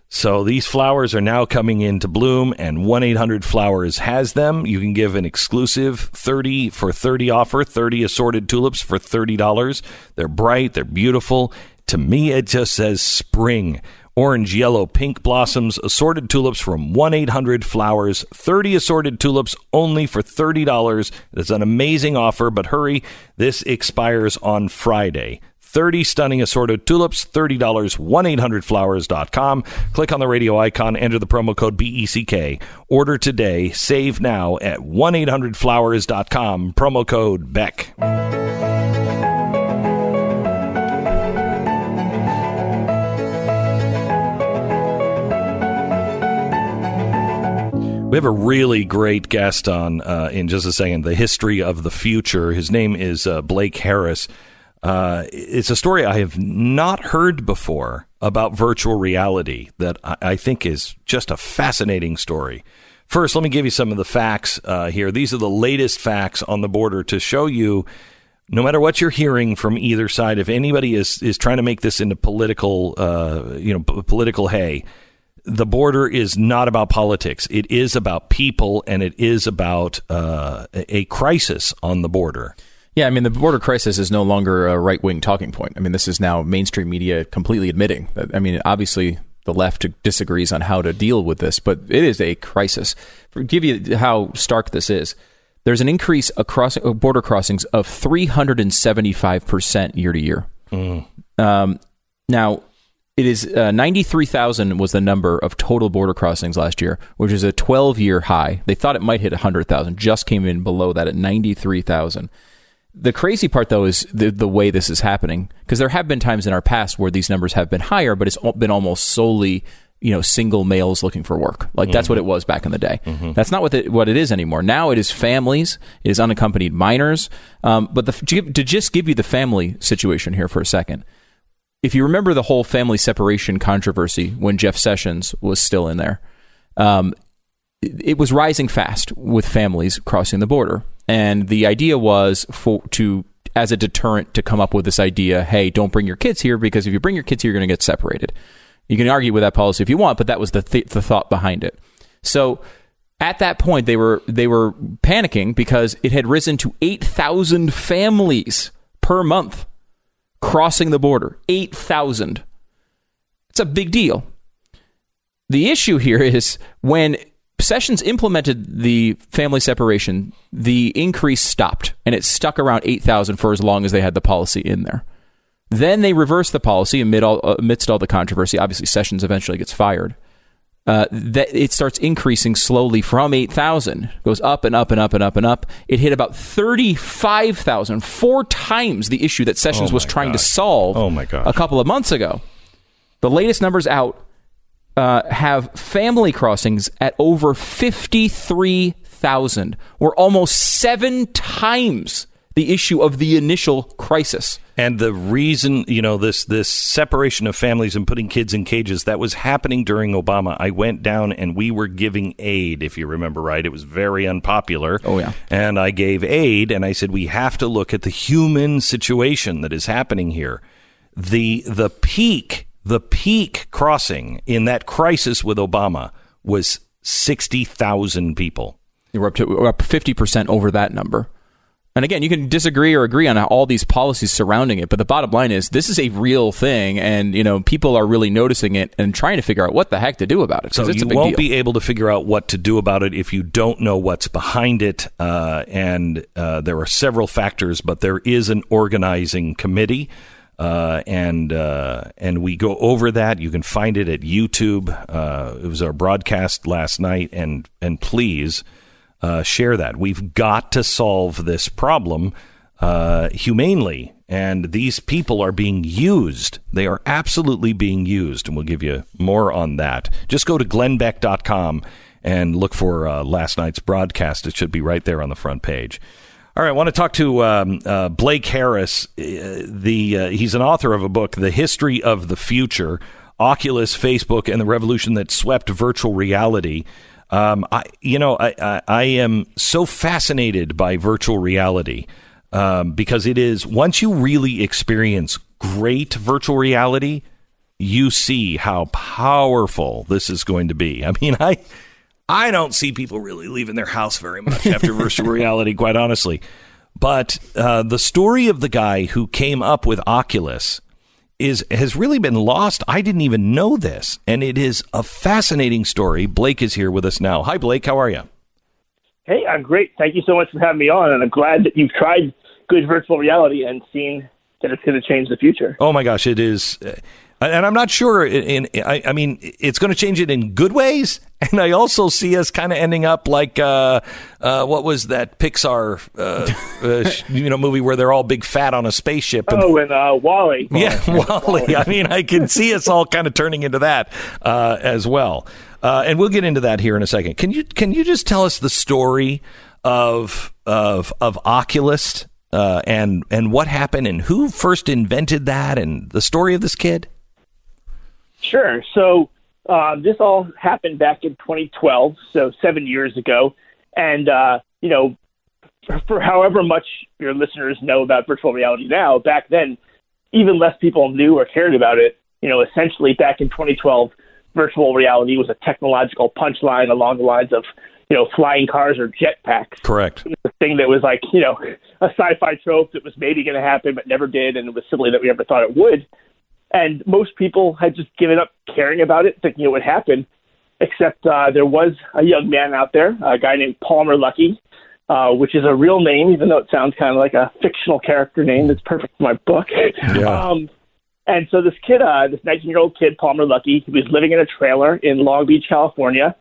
So these flowers are now coming into bloom, and 1 800 Flowers has them. You can give an exclusive 30 for 30 offer, 30 assorted tulips for $30. They're bright, they're beautiful. To me, it just says spring. Orange, yellow, pink blossoms, assorted tulips from 1 800 Flowers. 30 assorted tulips only for $30. It's an amazing offer, but hurry, this expires on Friday. 30 stunning assorted tulips, $30, 1-800-Flowers.com. Click on the radio icon, enter the promo code BECK. Order today, save now at 1-800-Flowers.com, promo code BECK. We have a really great guest on uh, in just a second. The history of the future. His name is uh, Blake Harris. Uh, it's a story I have not heard before about virtual reality that I, I think is just a fascinating story. First, let me give you some of the facts uh, here. These are the latest facts on the border to show you no matter what you're hearing from either side, if anybody is, is trying to make this into political, uh, you know, p- political hay, the border is not about politics. It is about people, and it is about uh, a a crisis on the border. Yeah, I mean, the border crisis is no longer a right wing talking point. I mean, this is now mainstream media completely admitting that. I mean, obviously, the left disagrees on how to deal with this, but it is a crisis. To give you how stark this is, there's an increase across uh, border crossings of 375% year to year. Um, now, it is uh, 93,000 was the number of total border crossings last year, which is a 12 year high. They thought it might hit 100,000, just came in below that at 93,000. The crazy part, though, is the, the way this is happening, because there have been times in our past where these numbers have been higher, but it's been almost solely you know single males looking for work. Like that's what it was back in the day. Mm-hmm. that's not what it, what it is anymore. Now it is families. It is unaccompanied minors. Um, but the, to just give you the family situation here for a second if you remember the whole family separation controversy when Jeff Sessions was still in there, um, it was rising fast with families crossing the border, and the idea was for to as a deterrent to come up with this idea: hey, don't bring your kids here because if you bring your kids here, you're going to get separated. You can argue with that policy if you want, but that was the th- the thought behind it. So at that point, they were they were panicking because it had risen to eight thousand families per month crossing the border 8,000. It's a big deal. The issue here is when Sessions implemented the family separation, the increase stopped and it stuck around 8,000 for as long as they had the policy in there. Then they reversed the policy amid all, amidst all the controversy. Obviously, Sessions eventually gets fired uh, that it starts increasing slowly from 8,000, goes up and up and up and up and up. It hit about 35,000, four times the issue that Sessions oh was trying gosh. to solve oh my gosh. a couple of months ago. The latest numbers out uh, have family crossings at over 53,000, or almost seven times the issue of the initial crisis. And the reason, you know, this this separation of families and putting kids in cages that was happening during Obama. I went down and we were giving aid, if you remember right. It was very unpopular. Oh yeah. And I gave aid and I said we have to look at the human situation that is happening here. The the peak, the peak crossing in that crisis with Obama was 60,000 people. We're up to we're up 50% over that number. And again, you can disagree or agree on all these policies surrounding it, but the bottom line is this is a real thing, and you know people are really noticing it and trying to figure out what the heck to do about it. So you won't deal. be able to figure out what to do about it if you don't know what's behind it. Uh, and uh, there are several factors, but there is an organizing committee. Uh, and uh, and we go over that. You can find it at YouTube. Uh, it was our broadcast last night, and and please uh, share that. We've got to solve this problem uh, humanely. And these people are being used. They are absolutely being used. And we'll give you more on that. Just go to glennbeck.com and look for uh, last night's broadcast. It should be right there on the front page. All right, I want to talk to um, uh, Blake Harris. Uh, the uh, he's an author of a book, "The History of the Future: Oculus, Facebook, and the Revolution That Swept Virtual Reality." Um, I, you know, I, I, I, am so fascinated by virtual reality um, because it is once you really experience great virtual reality, you see how powerful this is going to be. I mean, [LAUGHS] I I don't see people really leaving their house very much after virtual [LAUGHS] reality, quite honestly. But uh, the story of the guy who came up with Oculus is has really been lost. I didn't even know this, and it is a fascinating story. Blake is here with us now. Hi, Blake. How are you? Hey, I'm great. Thank you so much for having me on, and I'm glad that you've tried good virtual reality and seen that it's going to change the future. Oh my gosh, it is and I'm not sure. In, in I, I, mean, it's going to change it in good ways, [LAUGHS] and I also see us kind of ending up like uh, uh, what was that Pixar uh, uh [LAUGHS] you know movie where they're all big fat on a spaceship? And, oh, and uh, WALL-E. [LAUGHS] Yeah, WALL-E. I mean, I can see us all kind of turning into that uh, as well, and we'll get into that here in a second. Can you can you just tell us the story of of of Oculus? and and what happened and who first invented that and the story of this kid? Sure. So uh, this all happened back in 2012, so seven years ago. And, uh, you know, for, for however much your listeners know about virtual reality now, back then, even less people knew or cared about it. You know, essentially back in 2012, virtual reality was a technological punchline along the lines of, you know, flying cars or jetpacks. Correct. The thing that was like, you know, a sci-fi trope that was maybe going to happen but never did, and it was silly that we ever thought it would. And most people had just given up caring about it, thinking it would happen. Except uh, there was a young man out there, a guy named Palmer Luckey, uh, which is a real name, even though it sounds kind of like a fictional character name. That's perfect for my book. Yeah. [LAUGHS] Um, And so this kid, uh, this 19 year old kid, Palmer Luckey, he was living in a trailer in Long Beach, California,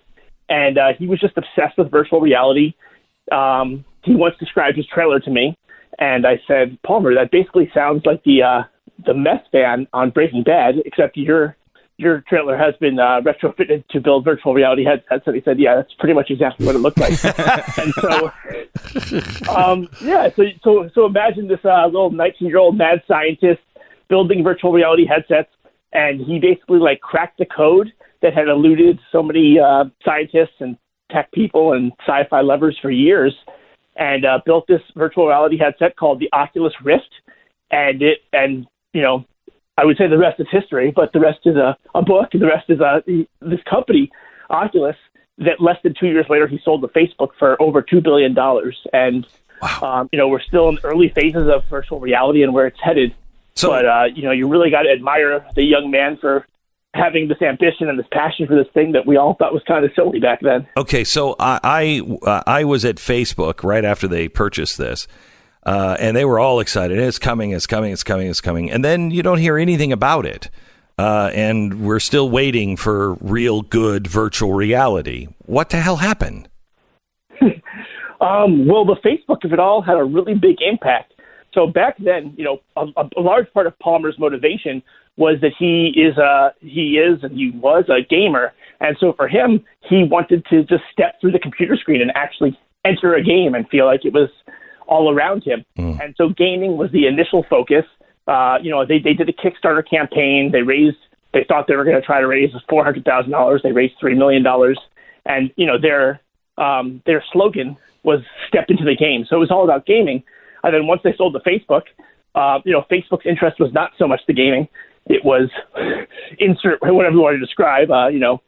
and uh, he was just obsessed with virtual reality. Um, he once described his trailer to me, and I said, Palmer, that basically sounds like the uh, the meth van on Breaking Bad, except your your trailer has been uh, retrofitted to build virtual reality headsets. And he said, yeah, that's pretty much exactly what it looked like. [LAUGHS] and so, um, yeah, so so so imagine this uh, little 19 year old mad scientist building virtual reality headsets, and he basically like cracked the code that had eluded so many uh, scientists and tech people and sci-fi lovers for years, and uh, built this virtual reality headset called the Oculus Rift, and it and you know I would say the rest is history, but the rest is a, a book. The rest is a, this company, Oculus, that less than two years later he sold to Facebook for over two billion dollars. And wow. um, you know we're still in the early phases of virtual reality and where it's headed. So, but uh, you know you really got to admire the young man for having this ambition and this passion for this thing that we all thought was kind of silly back then. Okay, so I I, uh, I was at Facebook right after they purchased this uh, and they were all excited. It's coming, it's coming, it's coming, it's coming. And then you don't hear anything about it. Uh, and we're still waiting for real good virtual reality. What the hell happened? [LAUGHS] um, well, the Facebook of it all had a really big impact. So back then, you know, a, a large part of Palmer's motivation was that he is a he is and he was a gamer, and so for him, he wanted to just step through the computer screen and actually enter a game and feel like it was all around him. Mm. And so gaming was the initial focus. Uh, you know, they, they did a Kickstarter campaign. They raised, they thought they were going to try to raise $400,000. They raised $3 million. And, you know, their, um, their slogan was step into the game. So it was all about gaming. And then once they sold to Facebook, uh, you know, Facebook's interest was not so much the gaming. It was [LAUGHS] insert whatever you want to describe, uh, you know,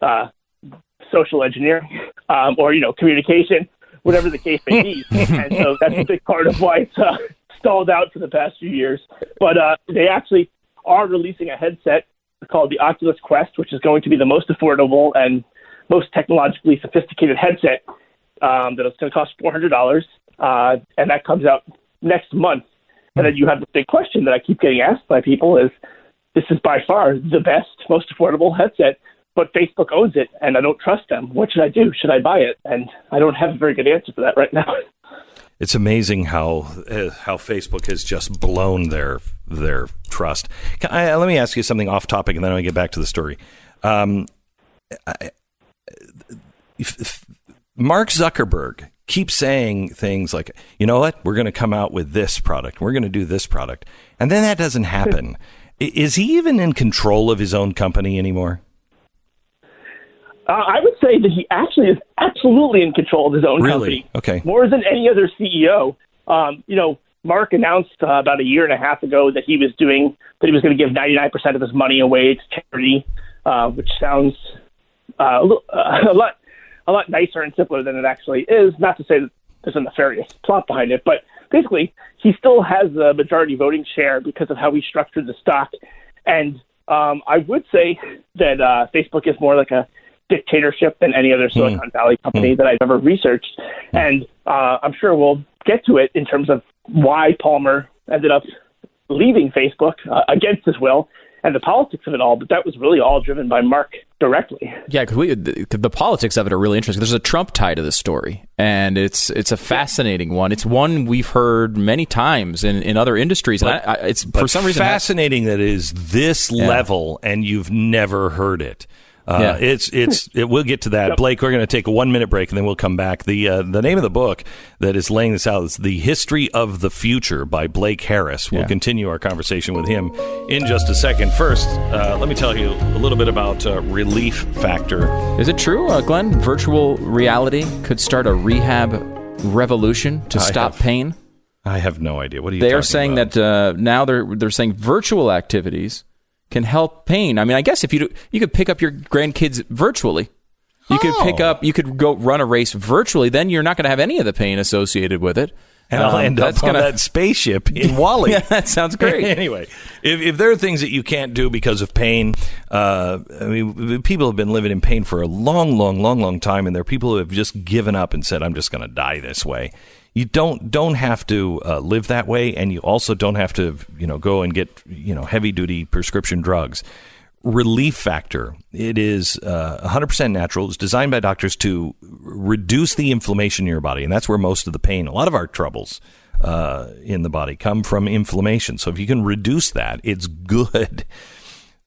uh, social engineering um, or, you know, communication whatever the case may be. [LAUGHS] and so that's a big part of why it's uh, stalled out for the past few years. But uh, they actually are releasing a headset called the Oculus Quest, which is going to be the most affordable and most technologically sophisticated headset. Um, that it's going to cost four hundred dollars, uh, and that comes out next month. And then you have the big question that I keep getting asked by people: is this is by far the best, most affordable headset but Facebook owns it, and I don't trust them. What should I do? Should I buy it? And I don't have a very good answer for that right now. [LAUGHS] It's amazing how uh, how Facebook has just blown their their trust. I, let me ask you something off topic, and then I'll get back to the story. Um, I, if, if Mark Zuckerberg keeps saying things like, "You know what? We're going to come out with this product. We're going to do this product," and then that doesn't happen. [LAUGHS] Is he even in control of his own company anymore? Uh, I would say that he actually is absolutely in control of his own really? company. Okay. More than any other CEO. Um, you know, Mark announced uh, about a year and a half ago that he was doing that he was going to give 99% of his money away to charity, uh, which sounds uh, a, little, uh, [LAUGHS] a lot a lot nicer and simpler than it actually is. Not to say that there's a nefarious plot behind it, but basically he still has the majority voting share because of how he structured the stock. And um, I would say that uh, Facebook is more like a dictatorship than any other Silicon mm. Valley company mm. that I've ever researched. Mm. And uh, I'm sure we'll get to it in terms of why Palmer ended up leaving Facebook uh, against his will and the politics of it all, but that was really all driven by Mark directly. Yeah, because the, the, politics of it are really interesting. There's a Trump tie to this story, and it's it's a fascinating one. It's one we've heard many times in, in other industries, but, and I, I, it's for some reason fascinating that it is this yeah. level, and you've never heard it. Uh, yeah. It's it's [LAUGHS] it, we'll get to that, yep. Blake. We're going to take a one minute break and then we'll come back. the uh, The name of the book that is laying this out is "The History of the Future" by Blake Harris. We'll yeah. continue our conversation with him in just a second. First, uh, let me tell you a little bit about uh, Relief Factor. Is it true, uh, Glenn? Virtual reality could start a rehab revolution to I stop have, pain. I have no idea. What are you? They are saying about? that uh, now they're they're saying virtual activities can help pain. I mean, I guess if you you could pick up your grandkids virtually. You oh. could pick oh. up, you could go run a race virtually. Then you're not going to have any of the pain associated with it. And um, I'll end up on gonna... that spaceship [LAUGHS] in WALL-E. yeah, that sounds [LAUGHS] great. anyway, if, if there are things that you can't do because of pain, uh, I mean, people have been living in pain for a long, long, long, long time, and there are people who have just given up and said, "I'm just going to die this way." You don't don't have to uh, live that way, and you also don't have to you know go and get you know heavy duty prescription drugs. Relief Factor. It is uh, 100% natural. It's designed by doctors to reduce the inflammation in your body, and that's where most of the pain, a lot of our troubles uh, in the body, come from inflammation. So if you can reduce that, it's good.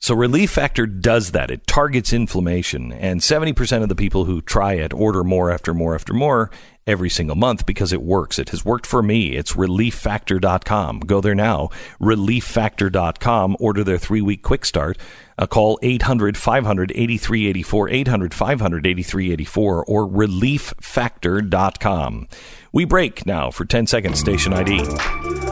So Relief Factor does that. It targets inflammation, and 70% of the people who try it order more after more after more every single month because it works. It has worked for me. It's relieffactor.com. Go there now, relieffactor.com. Order their three week quick start. Uh, call 800 500 8384, 800 500 8384, or relieffactor.com. We break now for 10 seconds, station ID.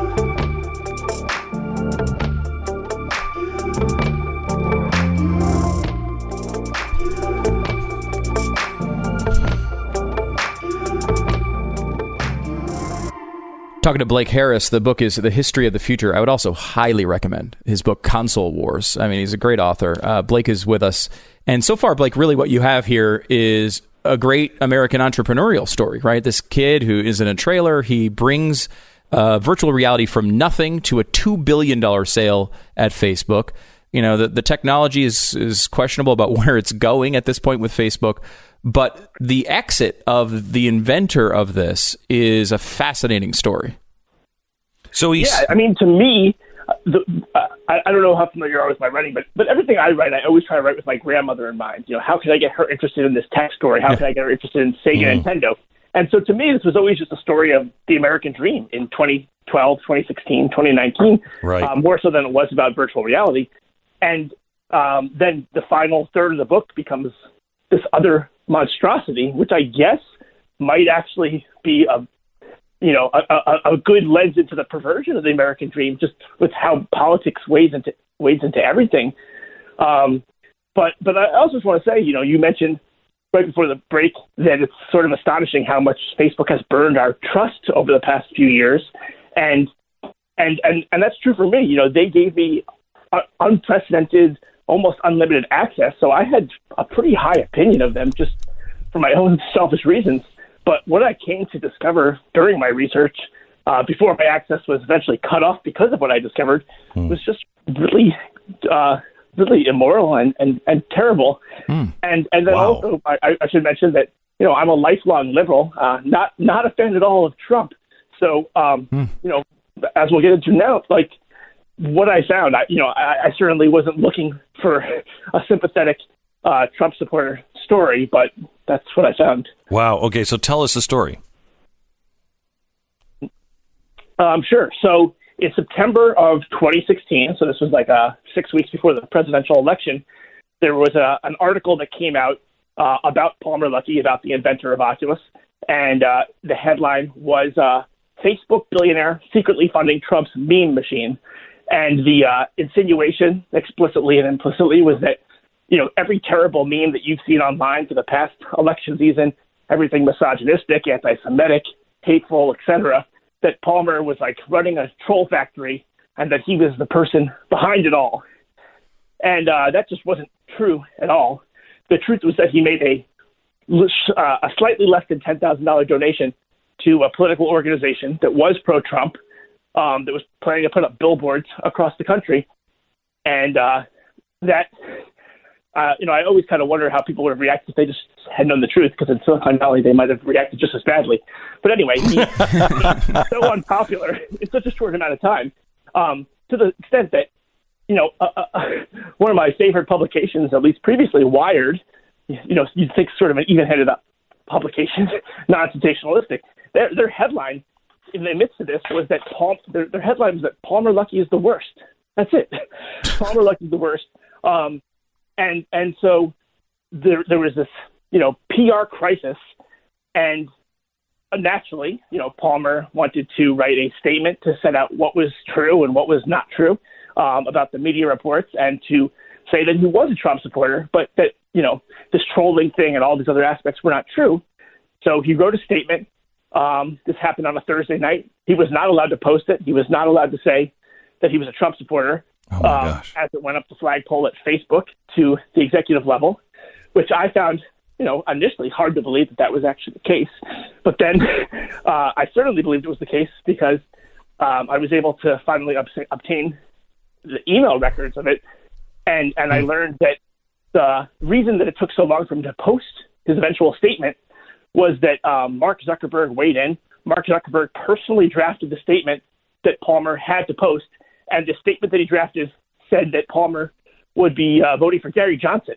Talking to Blake Harris, the book is The History of the Future. I would also highly recommend his book, Console Wars. I mean, he's a great author. Uh, Blake is with us. And so far, Blake, really what you have here is a great American entrepreneurial story, right? This kid who is in a trailer, he brings uh, virtual reality from nothing to a $2 billion sale at Facebook. You know, the, the technology is, is questionable about [LAUGHS] where it's going at this point with Facebook. But the exit of the inventor of this is a fascinating story. So he's. Yeah, I mean, to me, the, uh, I, I don't know how familiar you are with my writing, but but everything I write, I always try to write with my grandmother in mind. You know, how can I get her interested in this tech story? How can I get her interested in Sega mm. Nintendo? And so to me, this was always just a story of the American dream in 2012, 2016, 2019, right. um, more so than it was about virtual reality. And um, then the final third of the book becomes this other monstrosity, which I guess might actually be a you know a, a, a good lens into the perversion of the American dream, just with how politics weighs into weighs into everything. Um, but but I also just want to say, you know, you mentioned right before the break that it's sort of astonishing how much Facebook has burned our trust over the past few years, and and and and that's true for me. You know, they gave me unprecedented almost unlimited access. So I had a pretty high opinion of them just for my [LAUGHS] own selfish reasons. But what I came to discover during my research, uh, before my access was eventually cut off because of what I discovered, mm. was just really, uh, really immoral and, and, and terrible. Mm. And and then wow. also I, I should mention that you know I'm a lifelong liberal, uh, not not a fan at all of Trump. So um, mm. you know, as we'll get into now, like what I found, I, you know, I, I certainly wasn't looking for a sympathetic uh, Trump supporter story, but that's what I found. Wow. Okay, so tell us the story. Um, sure. So in September of 2016, so this was like uh, six weeks before the presidential election, there was a, an article that came out uh, about Palmer Luckey, about the inventor of Oculus, and uh, the headline was uh, Facebook billionaire secretly funding Trump's meme machine. And the uh, insinuation, explicitly and implicitly, was that you know every terrible meme that you've seen online for the past election season, everything misogynistic, anti-Semitic, hateful, etc., that Palmer was like running a troll factory and that he was the person behind it all. And uh, that just wasn't true at all. The truth was that he made a uh, a slightly less than ten thousand dollar donation to a political organization that was pro-Trump um, that was planning to put up billboards across the country, and uh, that uh, you know I always kind of wonder how people would have reacted if they just had known the truth because in Silicon Valley they might have reacted just as badly. But anyway, he's [LAUGHS] so unpopular in such a short amount of time um, to the extent that you know uh, uh, uh one of my favorite publications, at least previously, Wired. You know, you'd think sort of an even-headed publication, [LAUGHS] non-sensationalistic. Their, their headline in the midst of this was that Palm, their, their headline was that Palmer Luckey is the worst. That's it. [LAUGHS] Palmer Luckey is the worst. Um, and and so there there was this you know PR crisis, and naturally you know Palmer wanted to write a statement to set out what was true and what was not true um, about the media reports, and to say that he was a Trump supporter, but that you know this trolling thing and all these other aspects were not true. So he wrote a statement um, this happened on a Thursday night. He was not allowed to post it. He was not allowed to say that he was a Trump supporter oh um, as it went up the flagpole at Facebook to the executive level, which I found, you know, initially hard to believe that that was actually the case. But then [LAUGHS] Uh, I certainly believed it was the case because um, I was able to finally ob- obtain the email records of it, and and I learned that the reason that it took so long for him to post his eventual statement was that um, Mark Zuckerberg weighed in. Mark Zuckerberg personally drafted the statement that Palmer had to post, and the statement that he drafted said that Palmer would be uh, voting for Gary Johnson.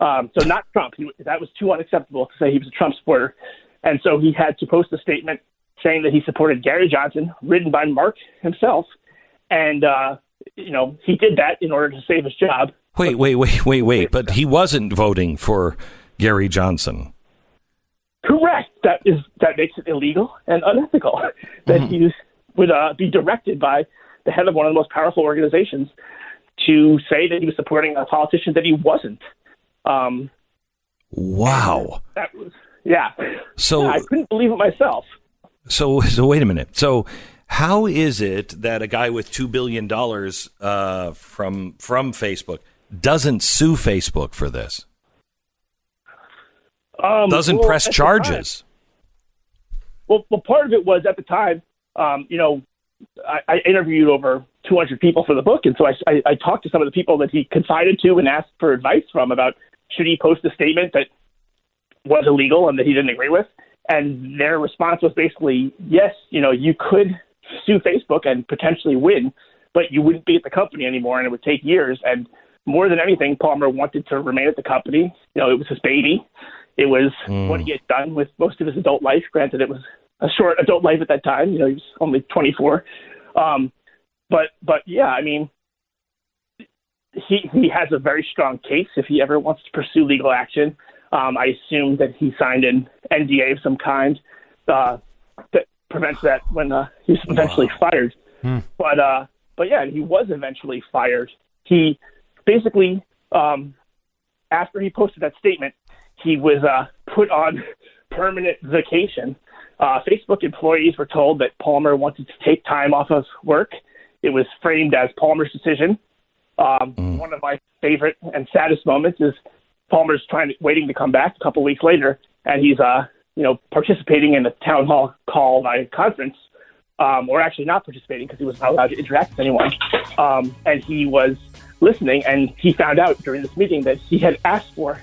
Um, so not Trump. He, that was too unacceptable to say he was a Trump supporter, and so he had to post a statement saying that he supported Gary Johnson, written by Mark himself, and uh, you know he did that in order to save his job. Wait, wait, wait, wait, wait. But he wasn't voting for Gary Johnson. Correct. That is that makes it illegal and unethical [LAUGHS] that Mm-hmm. he would uh, be directed by the head of one of the most powerful organizations to say that he was supporting a politician that he wasn't. Um, Wow. that was yeah. So Yeah, I couldn't believe it myself. So, so wait a minute. So, how is it that a guy with two billion dollars uh, from from Facebook doesn't sue Facebook for this? Um, Doesn't well, press charges? well, well, part of it was at the time, um, you know, I, I interviewed over 200 people for the book, and so I, I, I talked to some of the people that he confided to and asked for advice from about should he post a statement that was illegal and that he didn't agree with, and their response was basically, yes, you know, you could sue Facebook and potentially win, but you wouldn't be at the company anymore, and it would take years. And more than anything, Palmer wanted to remain at the company. You know, it was his baby. It was what he had done with most of his adult life. Granted, it was a short adult life at that time. You know, he was only 24. Um, but but yeah, I mean, he he has a very strong case if he ever wants to pursue legal action. Um, I assume that he signed an NDA of some kind uh, that prevents that when uh, he's eventually fired. But uh, but yeah, he was eventually fired. He basically um, after he posted that statement, he was uh, put on permanent vacation. Uh, Facebook employees were told that Palmer wanted to take time off of work. It was framed as Palmer's decision. Um, One of my favorite and saddest moments is Palmer's trying to, waiting to come back a couple weeks later, and he's uh, you know participating in a town hall call by conference, um, or actually not participating because he was not allowed to interact with anyone. Um, and he was listening, and he found out during this meeting that he had asked for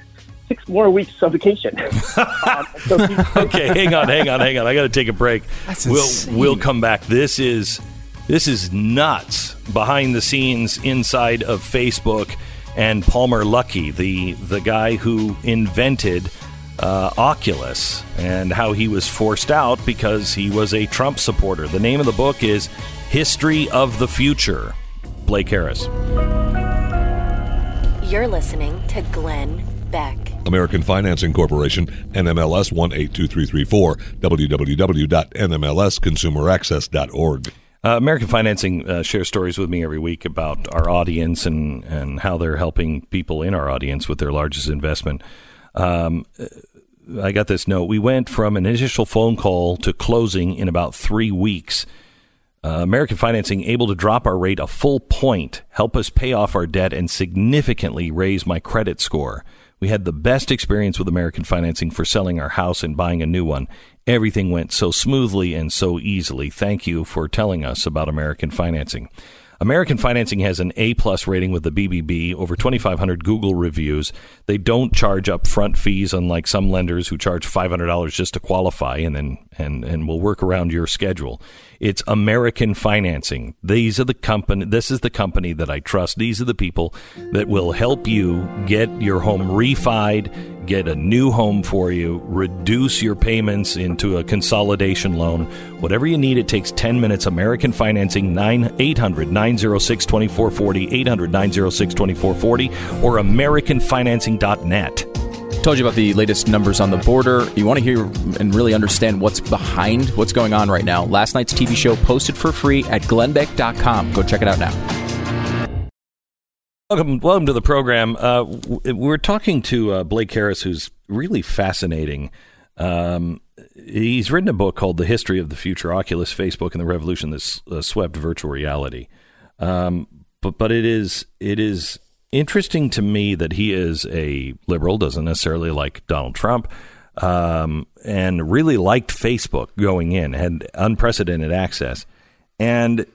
six more weeks of vacation. [LAUGHS] um, so [LAUGHS] Okay, hang on, hang on, hang on. I got to take a break. That's we'll insane. we'll come back. This is this is nuts behind the scenes inside of Facebook and Palmer Luckey, the the guy who invented uh, Oculus and how he was forced out because he was a Trump supporter. The name of the book is History of the Future. Blake Harris. You're listening to Glenn Beck. American Financing Corporation, NMLS 182334, www.nmlsconsumeraccess.org. Uh, American Financing uh, shares stories with me every week about our audience and, and how they're helping people in our audience with their largest investment. Um, I got this note. We went from an initial phone call to closing in about three weeks. Uh, American Financing able to drop our rate a full point, help us pay off our debt, and significantly raise my credit score. We had the best experience with American Financing for selling our house and buying a new one. Everything went so smoothly and so easily. Thank you for telling us about American Financing. American Financing has an A plus rating with the BBB, over 2,500 Google reviews. They don't charge upfront fees, unlike some lenders who charge $500 just to qualify, and then and and will work around your schedule. It's American Financing. These are the company. This is the company that I trust. These are the people that will help you get your home refied, get a new home for you, reduce your payments into a consolidation loan. Whatever you need, it takes 10 minutes. American Financing, 9 800 906 2440, 800 906 2440, or AmericanFinancing.net. Told you about the latest numbers on the border. You want to hear and really understand what's behind what's going on right now. Last night's TV show posted for free at glennbeck.com. Go check it out now. Welcome, welcome to the program. Uh, we're talking to uh, Blake Harris, who's really fascinating. Um, he's written a book called "The History of the Future: Oculus, Facebook, and the Revolution that uh, Swept Virtual Reality." Um, but but it is it is interesting to me that he is a liberal, doesn't necessarily like Donald Trump. um, and really liked Facebook going in, had unprecedented access, and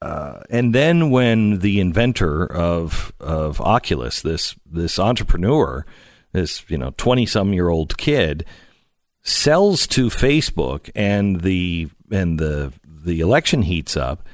uh, and then when the inventor of of Oculus, this this entrepreneur, this you know twenty some year old kid, sells to Facebook, and the and the the election heats up,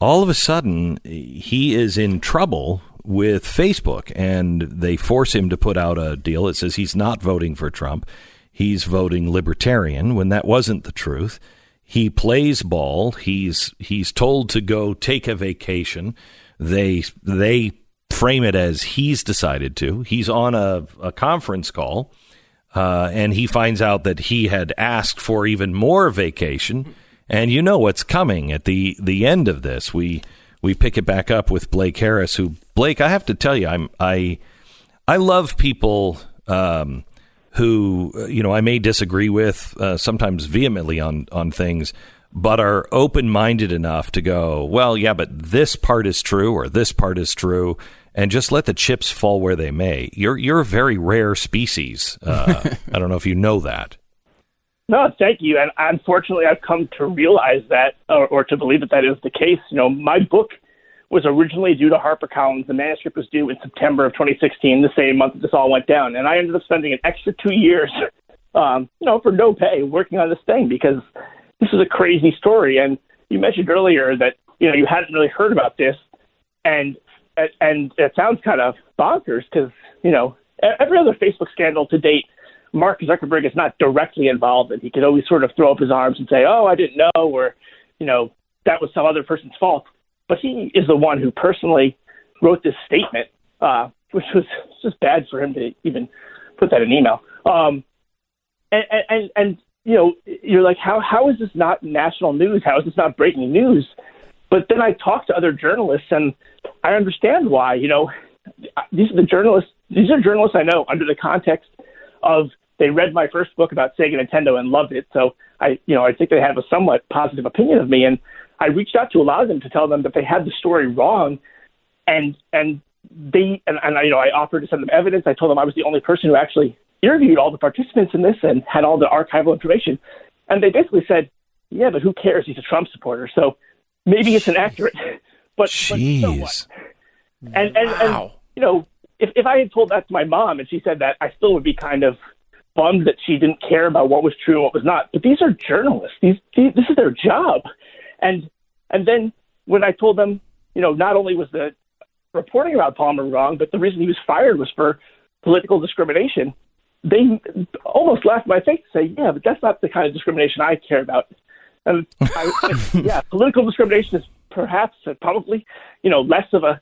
all of a sudden he is in trouble with Facebook, and they force him to put out a deal. It says he's not voting for Trump. He's voting libertarian when that wasn't the truth. He plays ball. He's he's told to go take a vacation. They they frame it as he's decided to. He's on a, a conference call, uh, and he finds out that he had asked for even more vacation. And you know what's coming at the the end of this. We we pick it back up with Blake Harris, who Blake, I have to tell you, I'm I I love people um, who you know I may disagree with uh, sometimes vehemently on on things, but are open minded enough to go, well, yeah, but this part is true or this part is true, and just let the chips fall where they may. You're you're a very rare species. Uh, [LAUGHS] I don't know if you know that. No, thank you. And unfortunately, I've come to realize that, or, or to believe that that is the case. You know, my book was originally due to HarperCollins. The manuscript was due in September of 2016, the same month that this all went down. And I ended up spending an extra two years, um, you know, for no pay working on this thing because this is a crazy story. And you mentioned earlier that, you know, you hadn't really heard about this. And, and it sounds kind of bonkers because, you know, every other Facebook scandal to date, Mark Zuckerberg is not directly involved in. He could always sort of throw up his arms and say, oh, I didn't know, or, you know, that was some other person's fault but he is the one who personally wrote this statement, uh, which was just bad for him to even put that in email. Um, and, and, and, you know, you're like, how, how is this not national news? How is this not breaking news? But then I talk to other journalists and I understand why, you know, these are the journalists, these are journalists I know under the context of they read my first book about Sega Nintendo and loved it. So I, you know, I think they have a somewhat positive opinion of me. And I reached out to a lot of them to tell them that they had the story wrong, and and they and, and I, you know I offered to send them evidence. I told them I was the only person who actually interviewed all the participants in this and had all the archival information, and they basically said, "Yeah, but who cares? He's a Trump supporter, so maybe it's inaccurate." [LAUGHS] but, Jeez. but so what? And and, wow. and you know, if if I had told that to my mom and she said that, I still would be kind of bummed that she didn't care about what was true and what was not. But these are journalists. These, these this is their job. And and then when I told them, you know, not only was the reporting about Palmer wrong, but the reason he was fired was for political discrimination, they almost laughed in my face to say, yeah, but that's not the kind of discrimination I care about. And I, [LAUGHS] yeah, political discrimination is perhaps uh, probably, you know, less of a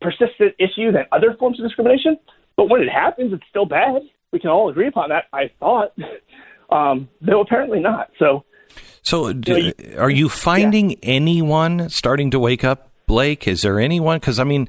persistent issue than other forms of discrimination. But when it happens, it's still bad. We can all agree upon that. I thought, [LAUGHS] um, though apparently not. So so, d- are you finding yeah. anyone starting to wake up, Blake? Is there anyone? Because I mean,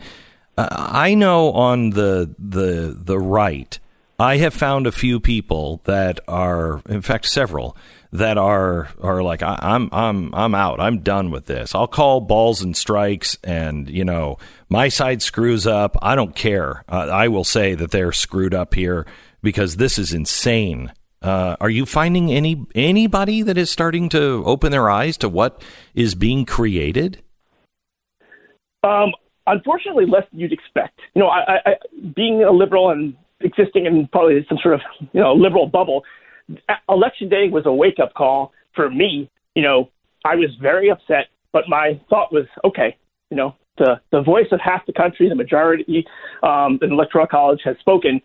uh, I know on the the the right, I have found a few people that are, in fact, several that are are like, I, I'm I'm I'm out. I'm done with this. I'll call balls and strikes, and you know, my side screws up. I don't care. Uh, I will say that they're screwed up here because this is insane uh, are you finding any anybody that is starting to open their eyes to what is being created? Um, unfortunately, less than you'd expect. You know, I, I, being a liberal and existing in probably some sort of you know liberal bubble, election day was a wake up call for me. You know, I was very upset, but my thought was, okay, you know, the the voice of half the country, the majority, um, the electoral college has spoken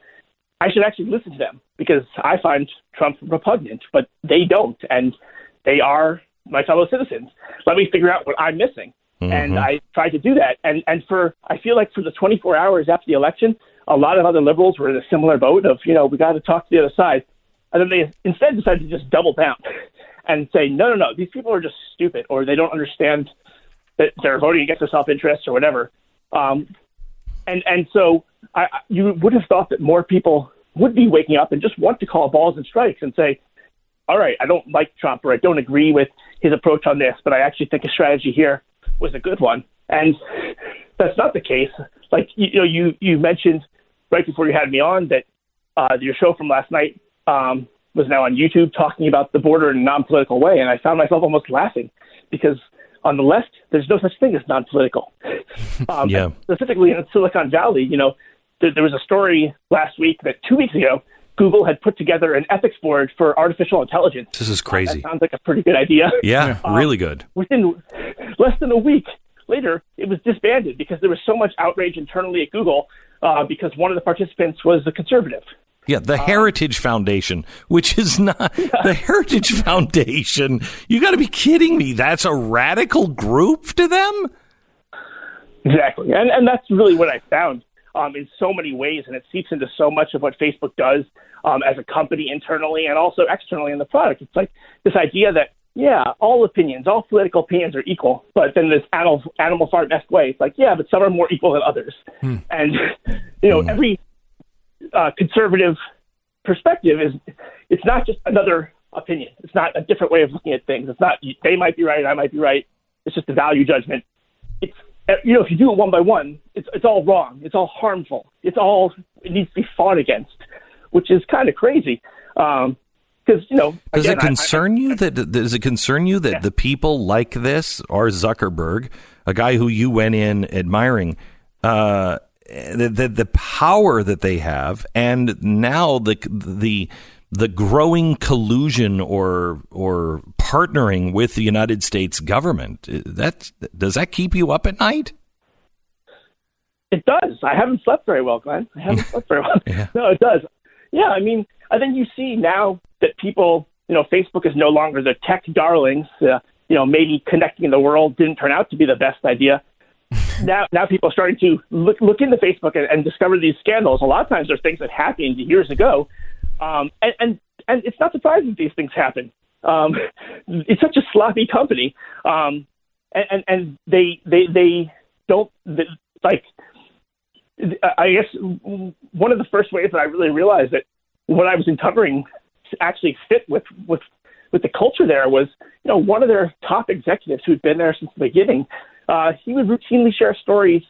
I should actually listen to them because I find Trump repugnant, but they don't, and they are my fellow citizens. Let me figure out what I'm missing. Mm-hmm. And I tried to do that. And and for I feel like for the 24 hours after the election, a lot of other liberals were in a similar boat of you know we got to talk to the other side, and then they instead decided to just double down [LAUGHS] and say no no no these people are just stupid or they don't understand that they're voting against their self interest or whatever. Um, and and so I, you would have thought that more people would be waking up and just want to call balls and strikes and say, all right, I don't like Trump or I don't agree with his approach on this, but I actually think his strategy here was a good one. And [LAUGHS] that's not the case. Like you, know, you you mentioned right before you had me on that uh, your show from last night um, was now on YouTube talking about the border in a non-political way, and I found myself almost laughing because on the left, there's no such thing as non-political. [LAUGHS] Um, Yeah. Specifically in Silicon Valley, you know, there, there was a story last week that two weeks ago, Google had put together an ethics board for artificial intelligence. This is crazy. sounds like a pretty good idea. Yeah, [LAUGHS] really good. Within less than a week later, it was disbanded because there was so much outrage internally at Google uh, because one of the participants was a conservative. Yeah, the Heritage Foundation, which is not the Heritage [LAUGHS] Foundation. You got to be kidding me. That's a radical group to them? Exactly, and and that's really what I found um, in so many ways, and it seeps into so much of what Facebook does um, as a company internally and also externally in the product. It's like this idea that yeah, all opinions, all political opinions are equal, but then this animal animal farm esque way, it's like yeah, but some are more equal than others, and [LAUGHS] you know every uh, conservative perspective is it's not just another opinion. It's not a different way of looking at things. It's not they might be right, I might be right. It's just a value judgment. It's you know if you do it one by one, it's it's all wrong. It's all harmful. It's all it needs to be fought against, which is kind of crazy. Um, because you know Does again, it I- I- concern you that does it concern you that the people like this are Zuckerberg, a guy who you went in admiring, uh, the, the the power that they have, and now the the the growing collusion or or partnering with the United States government. That does that keep you up at night? It does. I haven't slept very well, Glenn. I haven't slept very well. [LAUGHS] Yeah. No, it does. Yeah, I mean, I think you see now that people, you know, Facebook is no longer the tech darlings. Uh, you know, maybe connecting the world didn't turn out to be the best idea. Now, now people are starting to look look into Facebook and, and discover these scandals. A lot of times, they're things that happened years ago, um, and, and and it's not surprising these things happen. Um, [LAUGHS] it's such a sloppy company, um, and, and and they they they don't they, like I guess one of the first ways that I really realized that what I was uncovering actually fit with with with the culture there was, you know, one of their top executives who'd been there since the beginning. Uh, he would routinely share stories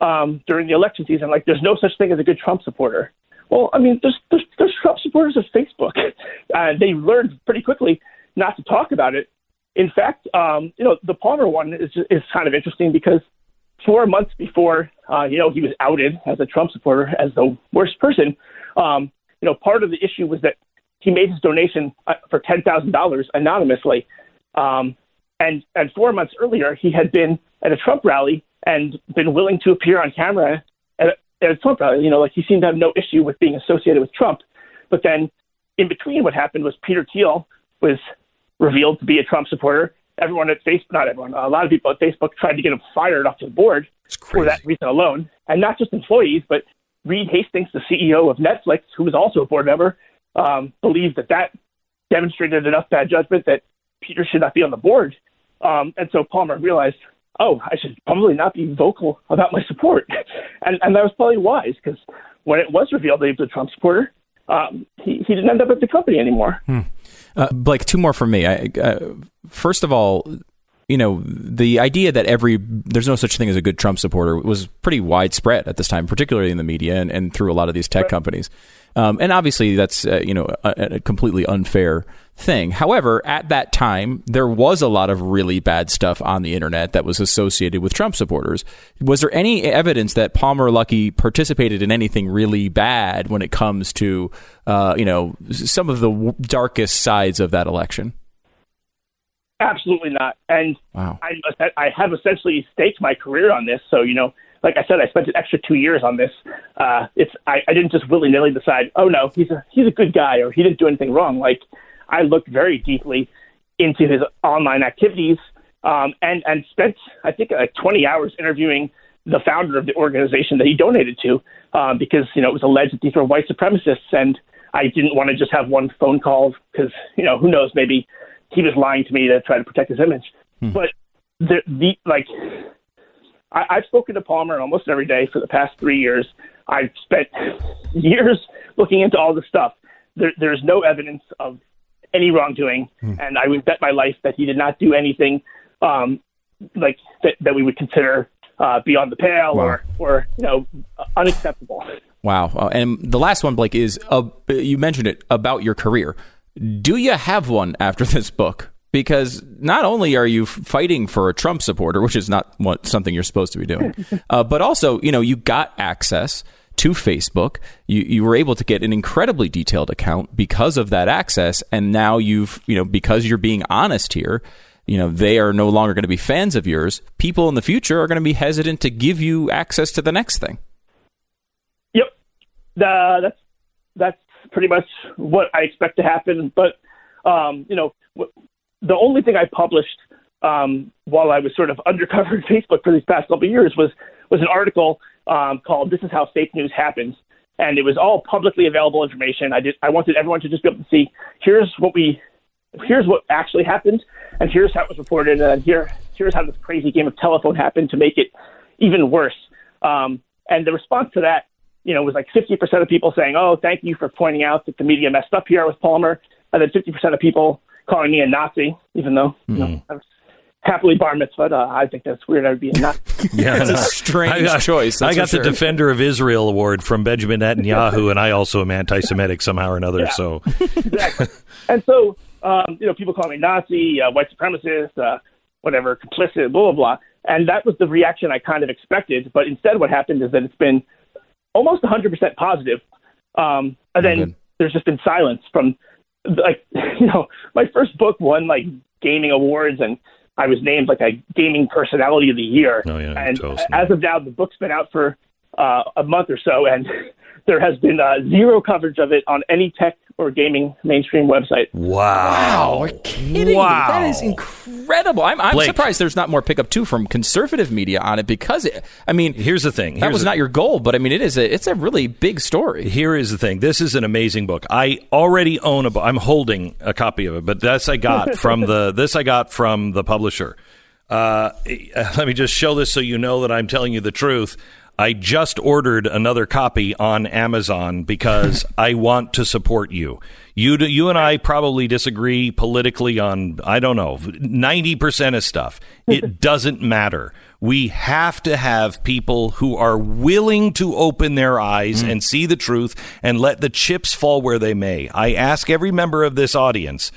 um, during the election season, like "There's no such thing as a good Trump supporter." Well, I mean, there's there's, there's Trump supporters of Facebook. [LAUGHS] Uh, they learned pretty quickly not to talk about it. In fact, um, you know, the Palmer one is is kind of interesting because four months before, uh, you know, he was outed as a Trump supporter as the worst person. Um, you know, part of the issue was that he made his donation uh, for ten thousand dollars anonymously, um, and and four months earlier he had been at a Trump rally and been willing to appear on camera at a, at a Trump rally. You know, like he seemed to have no issue with being associated with Trump. But then, in between, what happened was Peter Thiel was revealed to be a Trump supporter. Everyone at Facebook, not everyone, a lot of people at Facebook tried to get him fired off the board for that reason alone. And not just employees, but Reed Hastings, the CEO of Netflix, who was also a board member, um, believed that that demonstrated enough bad judgment that Peter should not be on the board. Um, and so Palmer realized, oh, I should probably not be vocal about my support. [LAUGHS] and, and that was probably wise because when it was revealed that he was a Trump supporter, um, he, he didn't end up at the company anymore. Uh, Blake, two more from me. I, uh, first of all, you know, the idea that every there's no such thing as a good Trump supporter was pretty widespread at this time, particularly in the media and, and through a lot of these tech companies. Um, and obviously, that's uh, you know a, a completely unfair thing. However, at that time, there was a lot of really bad stuff on the internet that was associated with Trump supporters. Was there any evidence that Palmer Luckey participated in anything really bad when it comes to uh, you know some of the w- darkest sides of that election? Absolutely not. And Wow. I, I have essentially staked my career on this. So, you know, like I said, I spent an extra two years on this. Uh, it's I, I didn't just willy nilly decide, oh no, he's a he's a good guy or he didn't do anything wrong. Like I looked very deeply into his online activities um, and and spent I think like 20 hours interviewing the founder of the organization that he donated to um, because you know it was alleged that these were white supremacists and I didn't want to just have one phone call because you know who knows maybe he was lying to me to try to protect his image. But the, the like, I, I've spoken to Palmer almost every day for the past three years. I've spent [LAUGHS] years looking into all this stuff. There, there's no evidence of any wrongdoing, and I would bet my life that he did not do anything um, like that, that we would consider uh, beyond the pale or, or you know unacceptable. Wow. Uh, and the last one, Blake, is uh, you mentioned it about your career. Do you have one after [LAUGHS] this book? Because not only are you fighting for a Trump supporter, which is not what something you're supposed to be doing, [LAUGHS] uh, but also, you know, you got access to Facebook. You, you were able to get an incredibly detailed account because of that access. And now you've, you know, because you're being honest here, you know, they are no longer going to be fans of yours. People in the future are going to be hesitant to give you access to the next thing. Yep. Uh, that's, that's pretty much what I expect to happen. But, um, you know, the only thing I published um, while I was sort of [LAUGHS] undercover Facebook for these past couple of years was was an article um, called "This is How Fake News Happens," and it was all publicly available information. I did I wanted everyone to just be able to see here's what we here's what actually happened, and here's how it was reported, and here here's how this crazy game of telephone happened to make it even worse. Um, and the response to that, you know, it was like 50% of people saying, "Oh, thank you for pointing out that the media messed up here with Palmer," and then 50% of people calling me a Nazi, even though mm-hmm. you know, hmm. I was happily bar mitzvah. Uh, I think that's weird. I'd be a Nazi. [LAUGHS] yeah, it's a strange I, choice. I got the sure. Defender of Israel award from Benjamin Netanyahu, and I also am anti-Semitic somehow or another. Yeah. So [LAUGHS] exactly, and so um, you know, people call me Nazi, uh, white supremacist, uh, whatever, complicit, blah blah blah. And that was the reaction I kind of expected. But instead, what happened is that it's been almost 100% positive. Um, and then there's just been silence from like [LAUGHS] you know my first book won like gaming awards and I was named like a gaming personality of the year. Oh, yeah, and as of now, the book's been out for uh, a month or so, and [LAUGHS] there has been uh, zero coverage of it on any tech or gaming mainstream website. Wow. Wow. kidding wow. That is incredible. I'm, I'm surprised there's not more pickup too from conservative media on it because it, I mean, here's the thing. Here's that was not your goal, but I mean, it is a, it's a really big story. Here is the thing. This is an amazing book. I already own a book. I'm holding a copy of it, but this I got [LAUGHS] from the, this I got from the publisher. Uh, [LAUGHS] let me just show this so you know that I'm telling you the truth. I just ordered another copy on Amazon because [LAUGHS] I want to support you. You, you and I probably disagree politically on, I don't know, 90% of stuff. It [LAUGHS] doesn't matter. We have to have people who are willing to open their eyes mm. and see the truth and let the chips fall where they may. I ask every member of this audience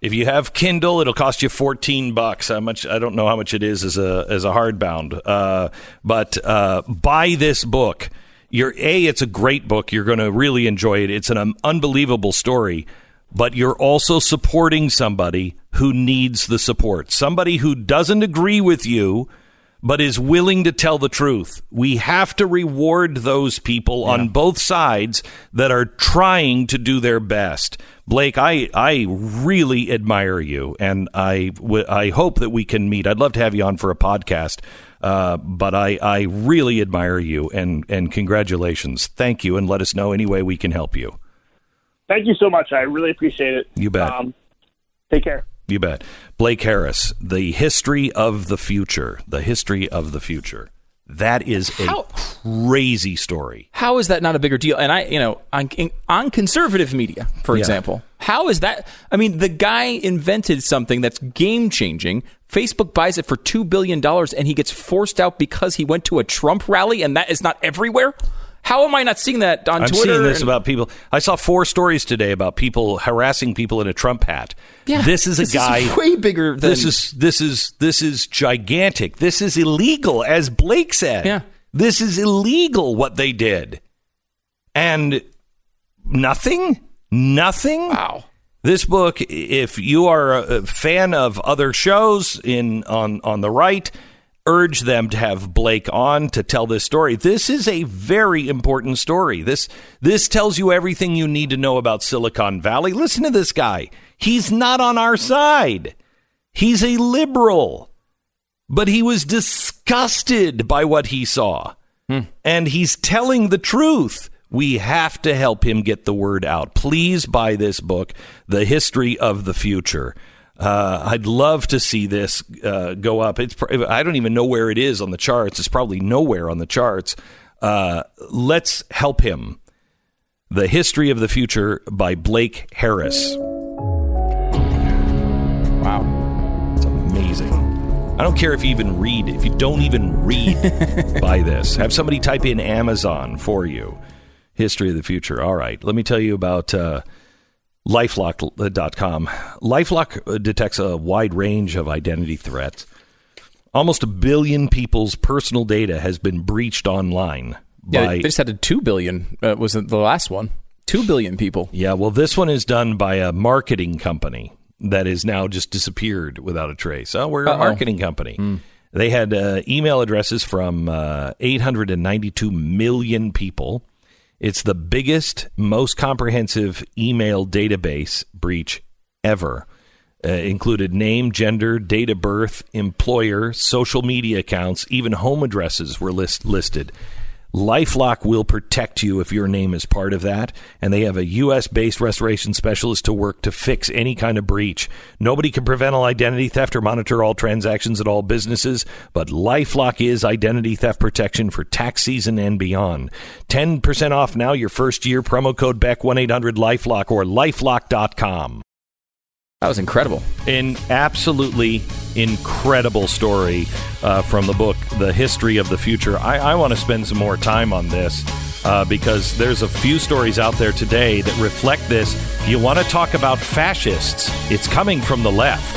if you have Kindle, it'll cost you fourteen bucks. How much? I don't know how much it is as a as a hardbound. Uh, but uh, buy this book. You're a. It's a great book. You're going to really enjoy it. It's an um, unbelievable story. But you're also supporting somebody who needs the support. Somebody who doesn't agree with you, but is willing to tell the truth. We have to reward those people yeah. on both sides that are trying to do their best. Blake, I, I really admire you, and I, w- I hope that we can meet. I'd love to have you on for a podcast, uh, but I, I really admire you, and, and congratulations. Thank you, and let us know any way we can help you. Thank you so much. I really appreciate it. You bet. Um, take care. You bet. Blake Harris, The History of the Future. The History of the Future. That is a how, crazy story. How is that not a bigger deal? And I, you know, on, on conservative media, for yeah. example, how is that? I mean, the guy invented something that's game changing. Facebook buys it for $2 billion and he gets forced out because he went to a Trump rally and that is not everywhere? How am I not seeing that on Twitter? I'm seeing this and- about people. I saw four stories today about people harassing people in a Trump hat. Yeah, this is a this guy is way bigger. Than- this is this is this is gigantic. This is illegal, as Blake said. Yeah, this is illegal what they did, and nothing, nothing. Wow. This book, if you are a fan of other shows in on on the right, urge them to have Blake on to tell this story. This is a very important story. This this tells you everything you need to know about Silicon Valley. Listen to this guy. He's not on our side. He's a liberal. But he was disgusted by what he saw. Hmm. And he's telling the truth. We have to help him get the word out. Please buy this book, The History of the Future. Uh, I'd love to see this uh, go up. It's I don't even know where it is on the charts. It's probably nowhere on the charts. Uh, let's help him. The History of the Future by Blake Harris. Wow. It's amazing. I don't care if you even read. If you don't even read, [LAUGHS] buy this. Have somebody type in Amazon for you. History of the future. All right. Let me tell you about uh, lifelock.com. Lifelock detects a wide range of identity threats. Almost a billion people's personal data has been breached online. Yeah, they just had a two billion. Uh, was it the last one? Two billion people. Yeah, well, this one is done by a marketing company that is now just disappeared without a trace. Oh, we're Uh-oh. a marketing company. They had uh, email addresses from uh, 892 million people. It's the biggest, most comprehensive email database breach ever. Uh, included name, gender, date of birth, employer, social media accounts, even home addresses were list- listed. Lifelock will protect you if your name is part of that, and they have a U.S. based restoration specialist to work to fix any kind of breach. Nobody can prevent all identity theft or monitor all transactions at all businesses, but Lifelock is identity theft protection for tax season and beyond. 10% off now your first year, promo code BECK 1 800 Lifelock or lifelock.com. That was incredible. An absolutely incredible story uh, from the book, The History of the Future. I, I want to spend some more time on this uh, because there's a few stories out there today that reflect this. You want to talk about fascists, it's coming from the left.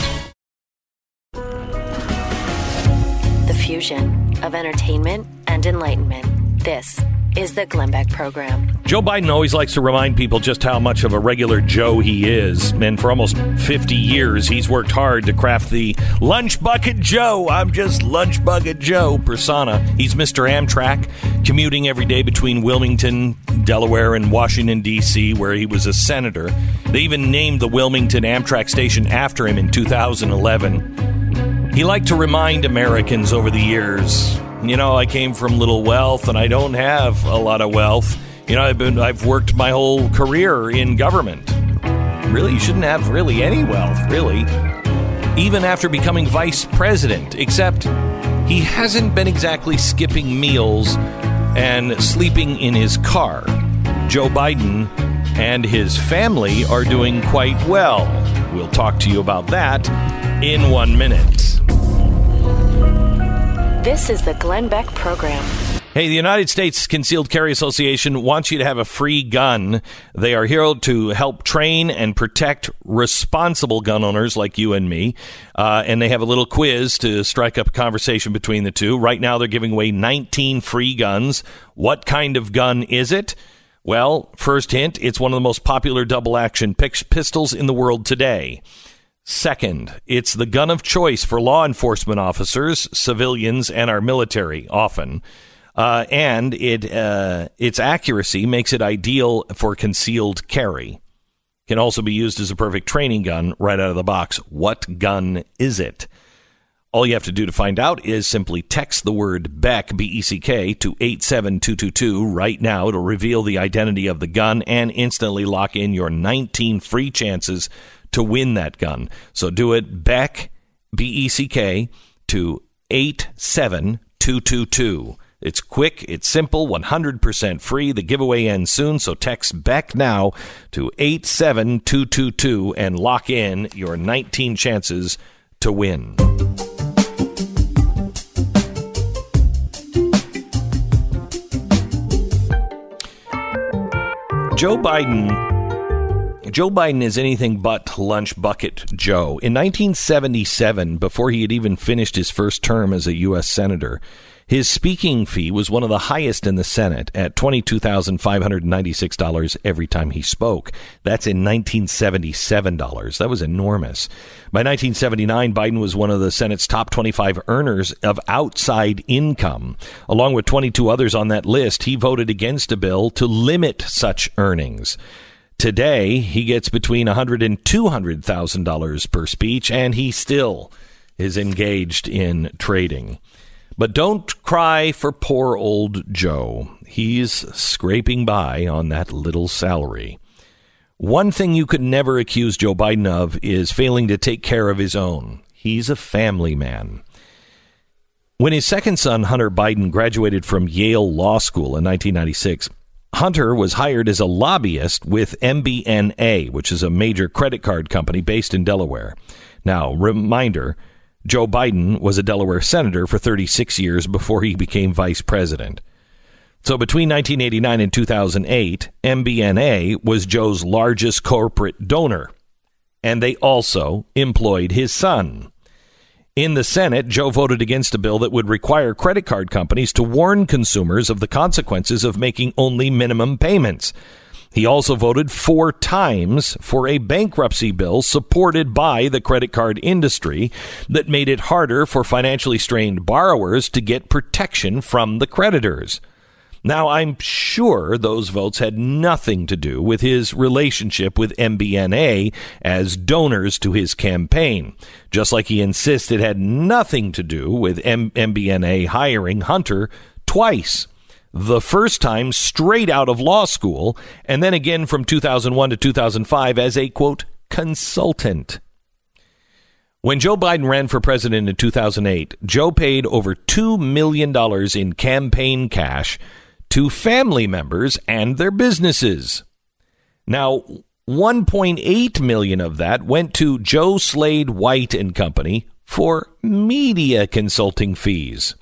The fusion of entertainment and enlightenment. This is the Glenn Beck Program. Joe Biden always likes to remind people just how much of a regular Joe he is. And for almost 50 years, he's worked hard to craft the Lunch Bucket Joe. I'm just Lunch Bucket Joe persona. He's Mr. Amtrak, commuting every day between Wilmington, Delaware, and Washington, D.C., where he was a senator. They even named the Wilmington Amtrak station after him in 2011. He liked to remind Americans over the years, you know, I came from little wealth and I don't have a lot of wealth. You know, I've been I've worked my whole career in government. Really, you shouldn't have really any wealth, really. Even after becoming vice president, except he hasn't been exactly skipping meals and sleeping in his car. Joe Biden and his family are doing quite well. We'll talk to you about that in one minute. This is the Glenn Beck Program. Hey, the United States Concealed Carry Association wants you to have a free gun. They are here to help train and protect responsible gun owners like you and me. Uh, and they have a little quiz to strike up a conversation between the two. Right now, they're giving away 19 free guns. What kind of gun is it? Well, first hint it's one of the most popular double action pistols in the world today. Second, it's the gun of choice for law enforcement officers, civilians, and our military, often. Uh, and it uh, its accuracy makes it ideal for concealed carry. Can also be used as a perfect training gun right out of the box. What gun is it? All you have to do to find out is simply text the word Beck, B E C K, to 87222 right now. It'll reveal the identity of the gun and instantly lock in your 19 free chances to win that gun. So do it Beck, B E C K, to 87222. It's quick, it's simple, 100% free. The giveaway ends soon, so text Beck now to 87222 and lock in your 19 chances to win. Joe Biden Joe Biden is anything but lunch bucket Joe. In 1977, before he had even finished his first term as a U.S. Senator, his speaking fee was one of the highest in the Senate at $22,596 every time he spoke. That's in 1977 dollars. That was enormous. By 1979, Biden was one of the Senate's top 25 earners of outside income. Along with 22 others on that list, he voted against a bill to limit such earnings. Today, he gets between $100 and $200,000 per speech, and he still is engaged in trading. But don't cry for poor old Joe. He's scraping by on that little salary. One thing you could never accuse Joe Biden of is failing to take care of his own. He's a family man. When his second son, Hunter Biden, graduated from Yale Law School in 1996, Hunter was hired as a lobbyist with MBNA, which is a major credit card company based in Delaware. Now, reminder Joe Biden was a Delaware senator for 36 years before he became vice president. So between 1989 and 2008, MBNA was Joe's largest corporate donor, and they also employed his son. In the Senate, Joe voted against a bill that would require credit card companies to warn consumers of the consequences of making only minimum payments. He also voted four times for a bankruptcy bill supported by the credit card industry that made it harder for financially strained borrowers to get protection from the creditors. Now, I'm sure those votes had nothing to do with his relationship with MBNA as donors to his campaign, just like he insists it had nothing to do with M- MBNA hiring Hunter twice. The first time straight out of law school, and then again from 2001 to 2005 as a quote, consultant. When Joe Biden ran for president in 2008, Joe paid over $2 million in campaign cash to family members and their businesses. Now, 1.8 million of that went to Joe Slade White and Company for media consulting fees.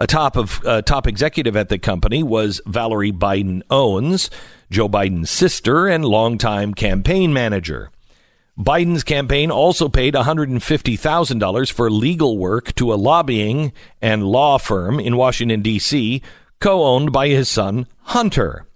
A top of uh, top executive at the company was Valerie Biden Owens, Joe Biden's sister and longtime campaign manager. Biden's campaign also paid $150,000 for legal work to a lobbying and law firm in Washington, D.C., co owned by his son, Hunter.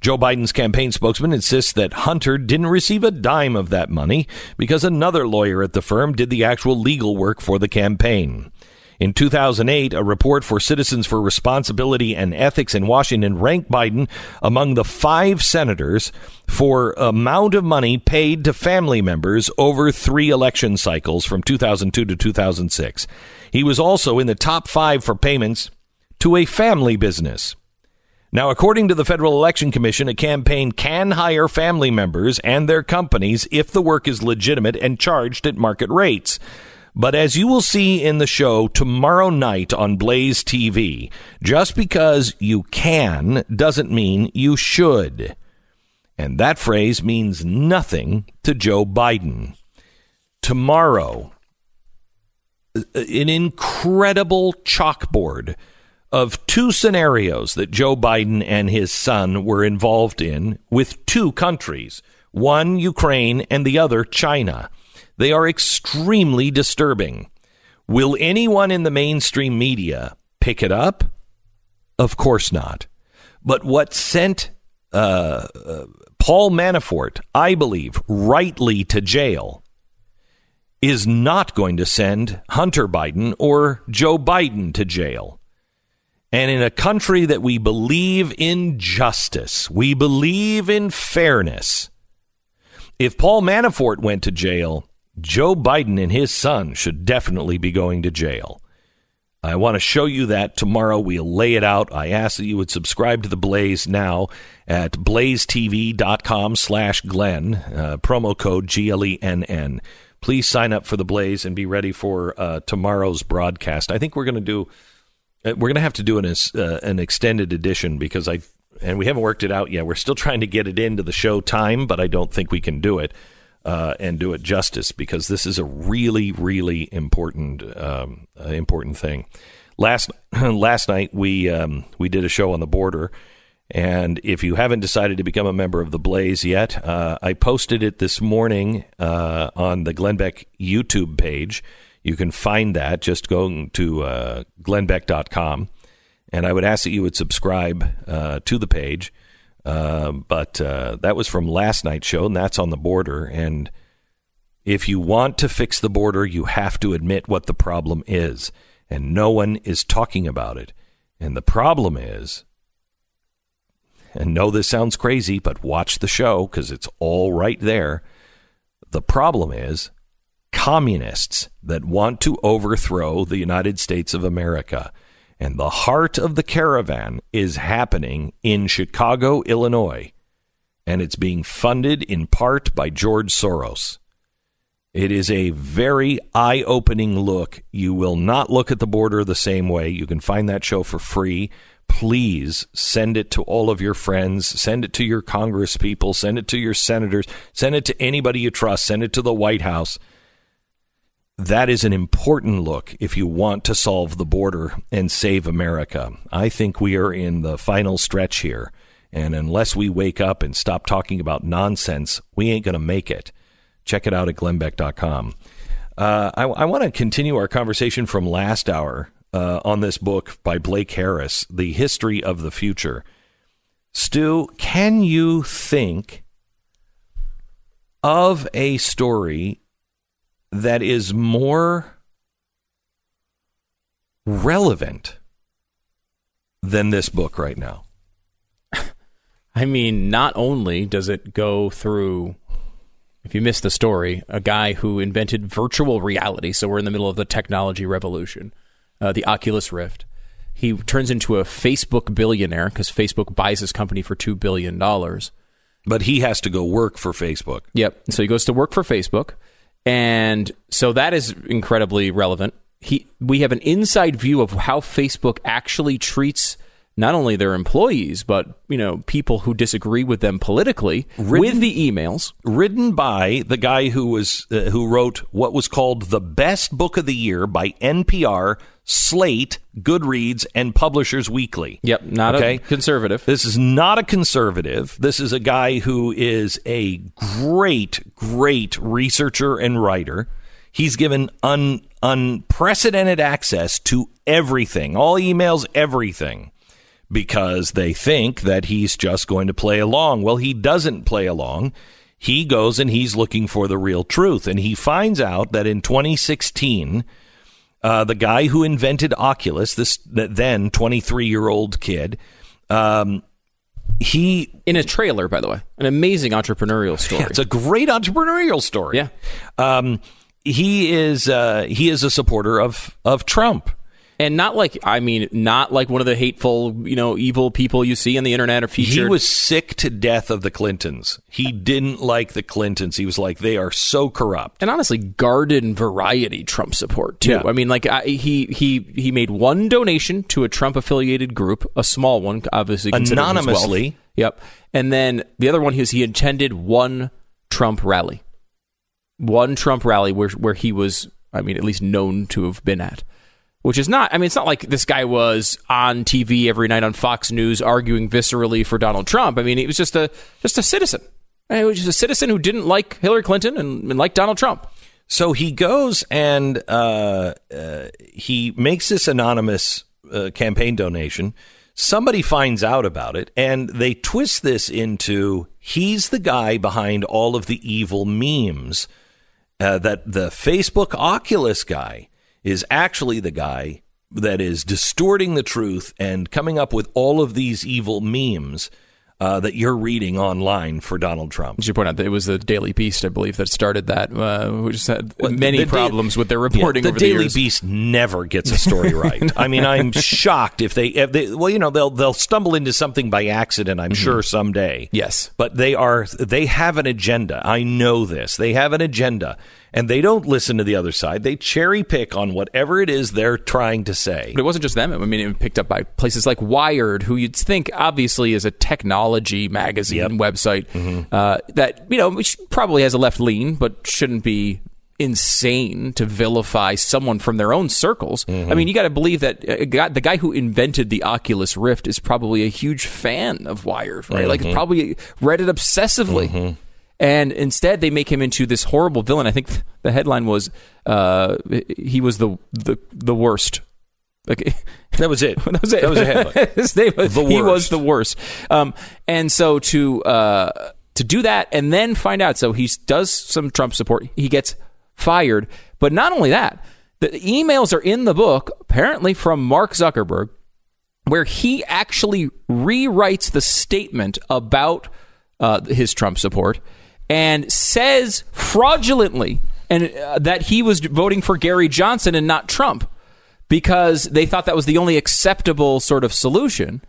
Joe Biden's campaign spokesman insists that Hunter didn't receive a dime of that money because another lawyer at the firm did the actual legal work for the campaign. In 2008, a report for Citizens for Responsibility and Ethics in Washington ranked Biden among the five senators for amount of money paid to family members over three election cycles from 2002 to 2006. He was also in the top five for payments to a family business. Now, according to the Federal Election Commission, a campaign can hire family members and their companies if the work is legitimate and charged at market rates. But as you will see in the show tomorrow night on Blaze TV, just because you can doesn't mean you should. And that phrase means nothing to Joe Biden. Tomorrow, uh, an incredible chalkboard of two scenarios that Joe Biden and his son were involved in with two countries one Ukraine and the other China. They are extremely disturbing. Will anyone in the mainstream media pick it up? Of course not. But what sent uh, uh, Paul Manafort, I believe, rightly to jail is not going to send Hunter Biden or Joe Biden to jail. And in a country that we believe in justice, we believe in fairness. If Paul Manafort went to jail, Joe Biden and his son should definitely be going to jail. I want to show you that tomorrow. We'll lay it out. I ask that you would subscribe to the Blaze now at blazetv.com slash Glenn, uh, promo code G-L-E-N-N. Please sign up for the Blaze and be ready for uh, tomorrow's broadcast. I think we're going to do uh, we're going to have to do an uh, an extended edition because I and we haven't worked it out yet. We're still trying to get it into the show time, but I don't think we can do it uh, and do it justice because this is a really, really important um, uh, important thing. Last [CLEARS THROAT] last night we um, we did a show on the border, and if you haven't decided to become a member of the Blaze yet, uh, I posted it this morning uh, on the Glenn Beck YouTube page. You can find that just going to uh, glennbeck.com. And I would ask that you would subscribe uh, to the page. Uh, but uh, that was from last night's show, and that's on the border. And if you want to fix the border, you have to admit what the problem is. And no one is talking about it. And the problem is, and know this sounds crazy, but watch the show because it's all right there. The problem is communists that want to overthrow the United States of America. And the heart of the caravan is happening in Chicago, Illinois. And it's being funded in part by George Soros. It is a very eye opening look. You will not look at the border the same way. You can find that show for free. Please send it to all of your friends. Send it to your Congress people. Send it to your senators. Send it to anybody you trust. Send it to the White House that is an important look if you want to solve the border and save America. I think we are in the final stretch here. And unless we wake up and stop talking about nonsense, we ain't going to make it. Check it out at glennbeck.com. Uh, I, I want to continue our conversation from last hour uh, on this book by Blake Harris, The History of the Future. Stu, can you think of a story that is more relevant than this book right now? [LAUGHS] I mean, not only does it go through, if you missed the story, a guy who invented virtual reality. So we're in the middle of the technology revolution, uh, the Oculus Rift. He turns into a Facebook billionaire because Facebook buys his company for $2 billion. But he has to go work for Facebook. Yep. So he goes to work for Facebook. And so that is incredibly relevant. He, we have an inside view of how Facebook actually treats not only their employees, but you know people who disagree with them politically with the emails. written by the guy who was uh, who wrote what was called the best book of the year by NPR, Slate, Goodreads, and Publishers Weekly. Yep, not Okay. a conservative. This is not a conservative. This is a guy who is a great, great researcher and writer. He's given un, unprecedented access to everything, all emails, everything, because they think that he's just going to play along. Well, he doesn't play along. He goes and he's looking for the real truth. And he finds out that in 2016, uh, the guy who invented Oculus, this then 23 year old kid, um, he in a trailer, by the way, an amazing entrepreneurial [LAUGHS] story. yeah, it's a great entrepreneurial story. Yeah. Um, he is uh, he is a supporter of of Trump. And not like I mean, not like one of the hateful, you know, evil people you see on the internet or featured. He was sick to death of the Clintons. He didn't like the Clintons. He was like, they are so corrupt. and honestly, garden variety Trump support too. Yeah. I mean, like I, he he he made one donation to a Trump affiliated group, a small one, obviously considering his wealth. Anonymously. Yep, and then the other one is he attended one Trump rally, one Trump rally where where he was, I mean, at least known to have been at. Which is not, I mean, it's not like this guy was on TV every night on Fox News arguing viscerally for Donald Trump. I mean, he was just a just a citizen. He was just a citizen who didn't like Hillary Clinton and, and liked Donald Trump. So he goes and uh, uh, he makes this anonymous uh, campaign donation. Somebody finds out about it, and they twist this into he's the guy behind all of the evil memes. Uh, that the Facebook Oculus guy is actually the guy that is distorting the truth and coming up with all of these evil memes uh, that you're reading online for Donald Trump. I should point out that it was the Daily Beast, I believe, that started that, uh, which had many The Da- problems with their reporting Yeah, the over Daily the. Beast never gets a story [LAUGHS] right. I mean, I'm shocked if they, if they, well, you know, they'll they'll stumble into something by accident. I'm sure someday. Mm-hmm. Yes. but they are they have an agenda. I know this. They have an agenda, and they don't listen to the other side. They cherry pick on whatever it is they're trying to say. But it wasn't just them. I mean, it was picked up by places like Wired, who you'd think obviously is a technology magazine Yep. website Mm-hmm. uh, that you know which probably has a left lean, but shouldn't be insane to vilify someone from their own circles. Mm-hmm. I mean, you got to believe that uh, guy, the guy who invented the Oculus Rift is probably a huge fan of Wired, right? Like, Mm-hmm. probably read it obsessively. And instead, they make him into this horrible villain. I think the headline was uh, he was the the the worst. Like [LAUGHS] That was it. [LAUGHS] that was it. That was a headline. [LAUGHS] His name was, The he was the worst. Um, and so to uh, to do that and then find out, so he does some Trump support. He gets fired, but not only that, the emails are in the book apparently from Mark Zuckerberg, where he actually rewrites the statement about uh, his Trump support and says fraudulently and uh, that he was voting for Gary Johnson and not Trump because they thought that was the only acceptable sort of solution.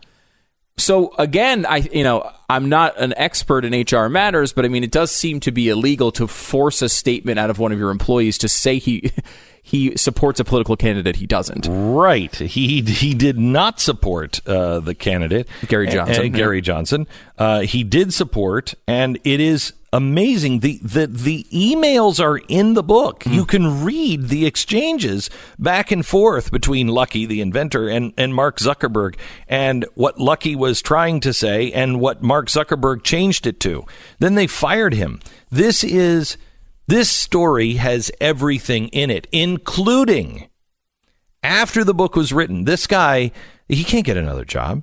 So again, I you know I'm not an expert in HR matters, but I mean it does seem to be illegal to force a statement out of one of your employees to say he [LAUGHS] he supports a political candidate he doesn't. Right. He he did not support uh, the candidate Gary Johnson, uh, Gary Johnson. Uh, he did support, and it is amazing. The, the, the emails are in the book. Hmm. You can read the exchanges back and forth between Luckey, the inventor, and, and Mark Zuckerberg, and what Luckey was trying to say and what Mark Zuckerberg changed it to. Then they fired him. This is, this story has everything in it, including after the book was written, this guy, he can't get another job.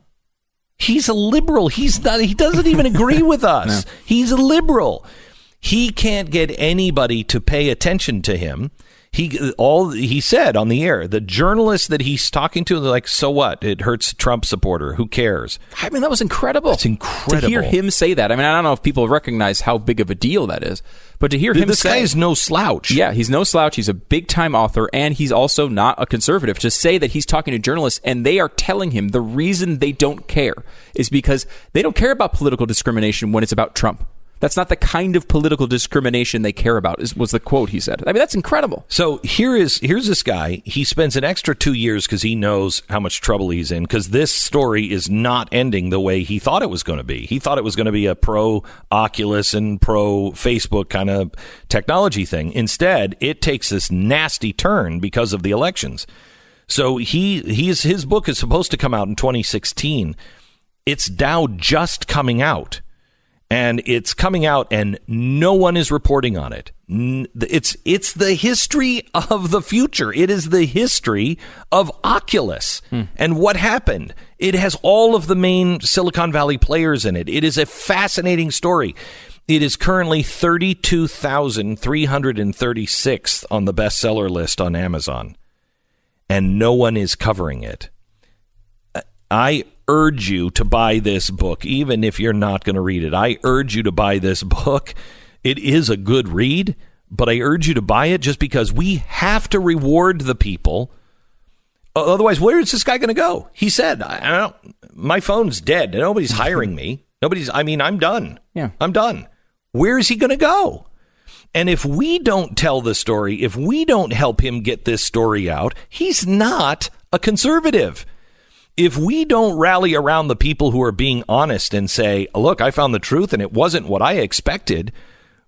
He's a liberal. He's not, he doesn't even agree with [LAUGHS] us. He's a liberal. He can't get anybody to pay attention to him. He all he said on the air, the journalists that he's talking to, they're like, so what? It hurts Trump supporter. Who cares? I mean, that was incredible. It's incredible. To hear him say that. I mean, I don't know if people recognize how big of a deal that is, but to hear him say this say. guy is no slouch. Yeah, he's no slouch. He's a big time author, and he's also not a conservative. To say that he's talking to journalists and they are telling him the reason they don't care is because they don't care about political discrimination when it's about Trump. That's not the kind of political discrimination they care about. Is was the quote he said. I mean, that's incredible. So here is here's this guy. He spends an extra two years because he knows how much trouble he's in. Because this story is not ending the way he thought it was going to be. He thought it was going to be a pro Oculus and pro Facebook kind of technology thing. Instead, it takes this nasty turn because of the elections. So he he's his book is supposed to come out in 2016. It's now just coming out and it's coming out and no one is reporting on it. It's it's the history of the future. It is the history of Oculus hmm. and what happened. It has all of the main Silicon Valley players in it. It is a fascinating story. It is currently 32,336th on the bestseller list on Amazon and no one is covering it. Uh, I urge you to buy this book, even if you're not going to read it. I urge you to buy this [LAUGHS] book. It is a good read, but I urge you to buy it just because we have to reward the people. Otherwise, where is this guy going to go? He said, I I don't, my phone's dead. Nobody's [LAUGHS] hiring me. Nobody's, I mean, I'm done. Yeah. I'm done. Where is he going to go? And if we don't tell the story, if we don't help him get this story out, he's not a conservative. If we don't rally around the people who are being honest and say, look, I found the truth and it wasn't what I expected,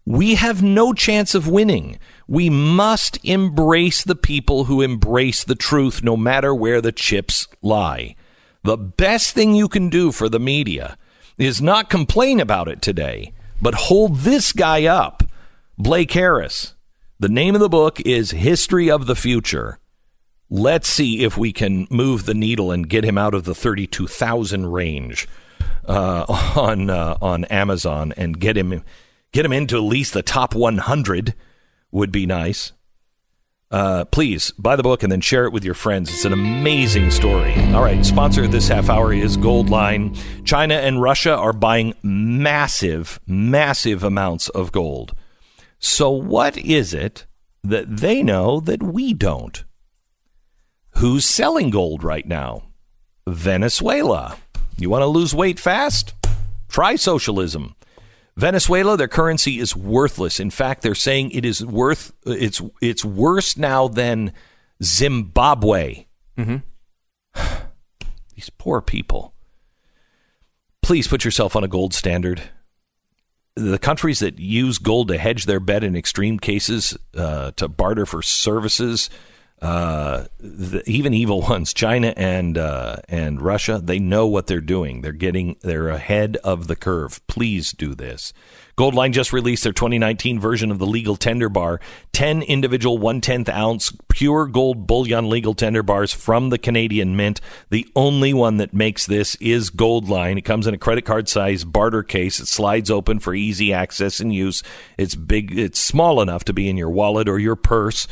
we have no chance of winning. We must embrace the people who embrace the truth no matter where the chips lie. The best thing you can do for the media is not complain about it today, but hold this guy up, Blake Harris. The name of the book is History of the Future. Let's see if we can move the needle and get him out of the 32,000 range uh, [LAUGHS] on uh, on Amazon and get him get him into at least the top 100 would be nice. Uh, please buy the book and then share it with your friends. It's an amazing story. All right, sponsor of this half hour is Goldline. China and Russia are buying massive, massive amounts of gold. So, what is it that they know that we don't? Who's selling gold right now? Venezuela. You want to lose weight fast? Try socialism. Venezuela, their currency is worthless. In fact, they're saying it is worth it's it's worse now than Zimbabwe. [SIGHS] These poor people. Please put yourself on a gold standard. The countries that use gold to hedge their bet in extreme cases, uh, to barter for services, uh, the, even evil [LAUGHS] ones, China and uh, and Russia, they know what they're doing. They're getting they're ahead of the curve. Please do this. Goldline just released their 2019 version of the legal tender bar. 10 individual one tenth ounce pure gold bullion legal tender bars from the Canadian Mint. The only one that makes this is Goldline. It comes in a credit card size barter case. It slides open for easy access and use. It's big. It's small enough to be in your wallet or your purse.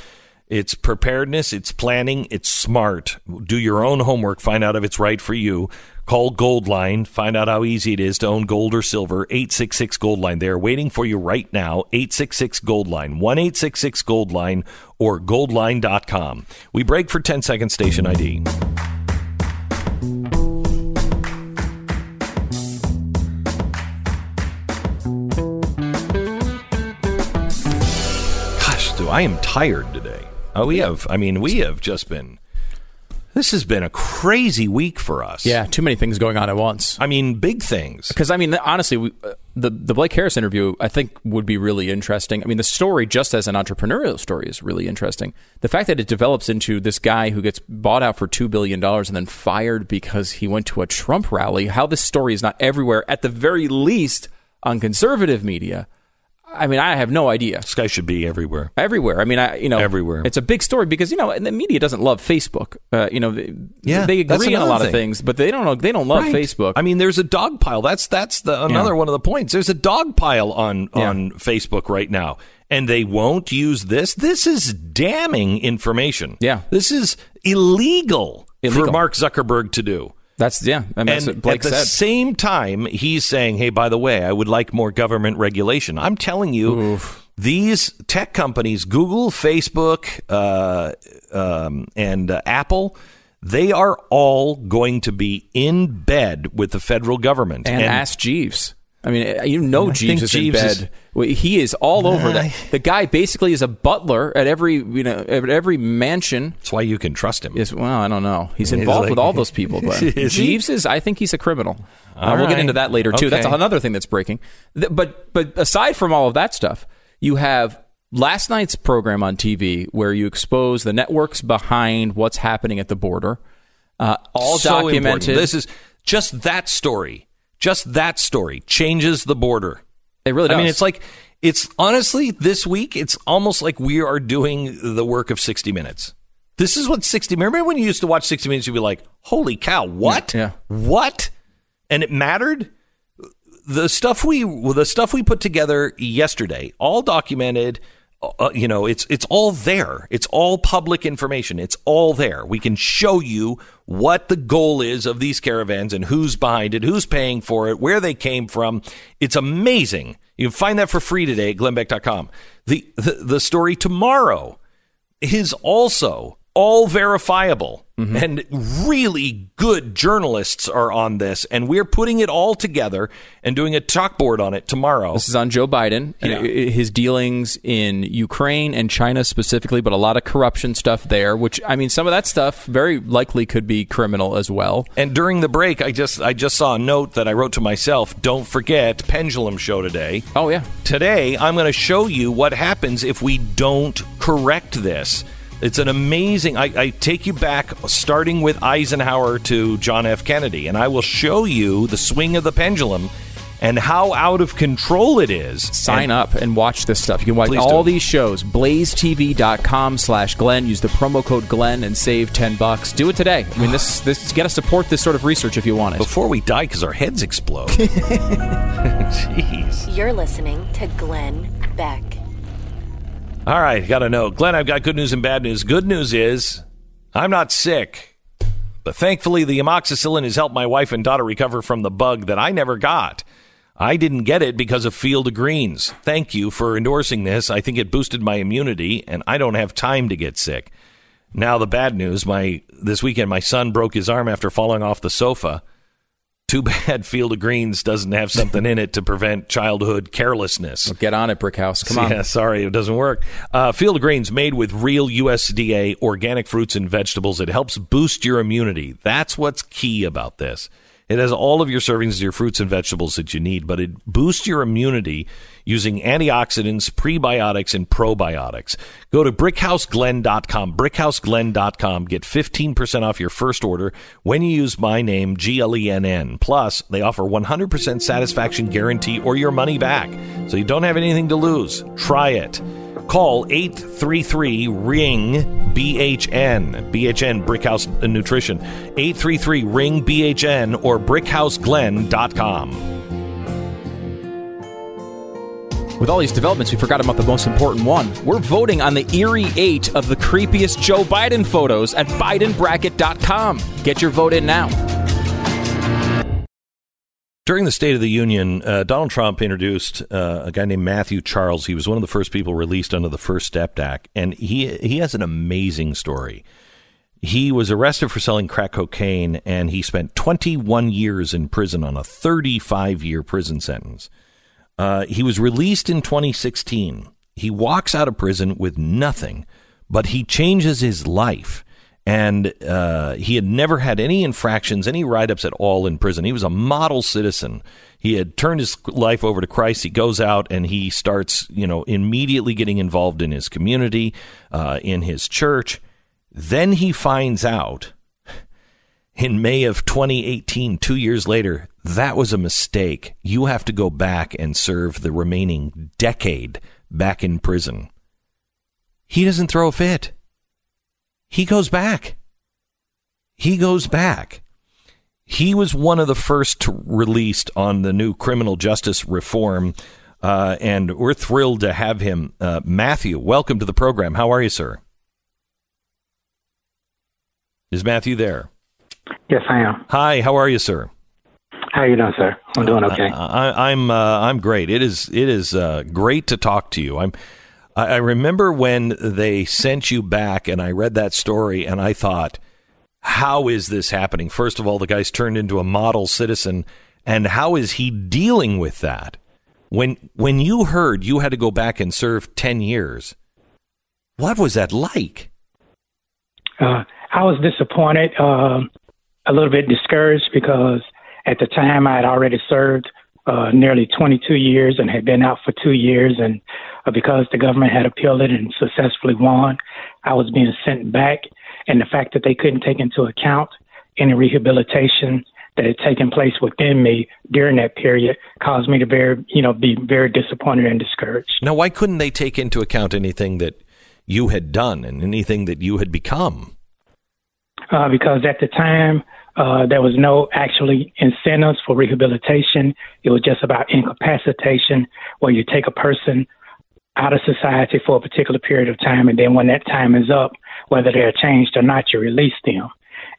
It's preparedness, it's planning, it's smart. Do your own homework, find out if it's right for you. Call Goldline, find out how easy it is to own gold or silver. 866 Goldline. They are waiting for you right now. 866 Goldline, 1 866 Goldline or goldline.com. We break for 10 seconds, station ID. Gosh, do I am tired today. Oh, we have. I mean, we have just been. This has been a crazy week for us. Yeah, too many things going on at once. I mean, big things. Because I mean, honestly, we, uh, the the Blake Harris interview I think would be really interesting. I mean, the story, just as an entrepreneurial story, is really interesting. The fact that it develops into this guy who gets bought out for two billion dollars and then fired because he went to a Trump rally. How this story is not everywhere, at the very least, on conservative media. I mean, I have no idea. This guy should be everywhere. Everywhere. I mean, I you know, Everywhere. It's a big story because you know, and the media doesn't love Facebook. Uh, you know, they, Yeah, they agree on a lot of things, but they don't know. They don't love Right. Facebook. I mean, there's a dog pile. That's that's the another Yeah. one of the points. There's a dog pile on Yeah. on Facebook right now, and they won't use this. This is damning information. Yeah. this is illegal, for Mark Zuckerberg to do. That's yeah. I mean, that's And what Blake at the said. same time, he's saying, "Hey, by the way, I would like more government regulation." I'm telling you, these tech companies, Google, Facebook, uh, um, and uh, Apple, they are all going to be in bed with the federal government. and, ask Jeeves. I mean, uh, you know, I Jeeves is Jeeves in is- bed. Well, he is all over that. The guy basically is a butler at every you know at every mansion. that's why you can trust him. Is well, I don't know. He's He's involved like- with all those people. [LAUGHS] But Is he? Jeeves is. I think he's a criminal. Uh, we'll get into that later too. That's another thing that's breaking. But but aside from all of that stuff, you have last night's program on TV where you expose the networks behind what's happening at the border. Uh, all So important. documented. This is just that story. Just that story changes the border. it really does. I mean, it's like it's honestly this week. It's almost like we are doing the work of 60 Minutes. This is what 60. Remember when you used to watch 60 Minutes? You'd be like, "Holy cow! What? Yeah. What?" And it mattered. The stuff we the stuff we put together yesterday, all documented. Uh, you know, it's it's all there. It's all public information. It's all there. We can show you what the goal is of these caravans and who's behind it, who's paying for it, where they came from. It's amazing. You can find that for free today at glennbeck.com. The, the the story tomorrow is also all verifiable mm-hmm. and really good journalists are on this and we're putting it all together and doing a chalkboard on it tomorrow This is on Joe Biden Yeah. his dealings in Ukraine and China specifically, but a lot of corruption stuff there. Which I mean, some of that stuff very likely could be criminal as well. and during the break i just i just saw a note that i wrote to myself don't forget pendulum show today Oh yeah, Today, I'm going to show you what happens if we don't correct this. It's an amazing. I, I take you back, starting with Eisenhower to John F. Kennedy, and I will show you the swing of the pendulum and how out of control it is. sign And up and watch this stuff. You can watch all do. these shows. BlazeTV.com slash Glenn. Use the promo code Glenn and save ten bucks. Do it today. I mean, this this you got to support this sort of research if you want it. Before we die, because our heads explode. [LAUGHS] [LAUGHS] Jeez. You're listening to Glenn Beck. All right, got to know. Glenn, I've got good news and bad news. Good news is I'm not sick, but thankfully the amoxicillin has helped my wife and daughter recover from the bug that I never got. I didn't get it because of Field of Greens. Thank you for endorsing this. I think it boosted my immunity, and I don't have time to get sick. Now the bad news: my this weekend my son broke his arm after falling off the sofa. Too bad Field of Greens doesn't have something in it to prevent childhood carelessness. Get on it, Brickhouse. Come on. Yeah, sorry, it doesn't work. Uh, Field of Greens made with real USDA organic fruits and vegetables. It helps boost your immunity. That's what's key about this. It has all of your servings of your fruits and vegetables that you need, but it boosts your immunity using antioxidants, prebiotics, and probiotics. Go to brickhouseglenn.com, brickhouseglenn.com. Get 15% off your first order when you use my name, G-L-E-N-N. Plus, they offer 100% satisfaction guarantee or your money back. So you don't have anything to lose. Try it. Call 833 ring BHN BHN Brickhouse Nutrition 833 ring BHN or brickhouseglenn.com. With all these developments, we forgot about the most important one. We're voting on the eerie eight of the creepiest Joe Biden photos at BidenBracket.com. Get your vote in now. During the State of the Union, uh, Donald Trump introduced uh, a guy named Matthew Charles. He was one of the first people released under the First Step Act, and he he has an amazing story. He was arrested for selling crack cocaine, and he spent 21 years in prison on a 35 year prison sentence. Uh, he was released in 2016. He walks out of prison with nothing, but he changes his life and uh, he had never had any infractions, any write ups at all in prison. He was a model citizen. He had turned his life over to Christ. He goes out and he starts, you know, immediately getting involved in his community, uh, in his church. Then he finds out in May of 2018, two years later, that was a mistake. You have to go back and serve the remaining decade back in prison. He doesn't throw a fit he goes back. He goes back. He was one of the first released on the new criminal justice reform, uh, and we're thrilled to have him. Uh, Matthew, welcome to the program. How are you, sir? Is Matthew there? Yes, I am. Hi, how are you, sir? How are you doing, sir? I'm doing okay. Uh, I, am I'm, uh, I'm great. It is it is uh, great to talk to you. I'm I, remember when they sent you back, and I read that story, and I thought, how is this happening? First of all, the guy's turned into a model citizen, and how is he dealing with that? When when you heard you had to go back and serve ten years, what was that like? Uh, I was disappointed, uh, a little bit discouraged because at the time I had already served uh, nearly 22 years and had been out for two years. And uh, because the government had appealed it and successfully won, I was being sent back. And the fact that they couldn't take into account any rehabilitation that had taken place within me during that period caused me to very, you know, be very disappointed and discouraged. Now, why couldn't they take into account anything that you had done and anything that you had become? Uh, because at the time, uh, there was no actually incentives for rehabilitation. It was just about incapacitation, where you take a person out of society for a particular period of time, and then when that time is up, whether they're changed or not, you release them.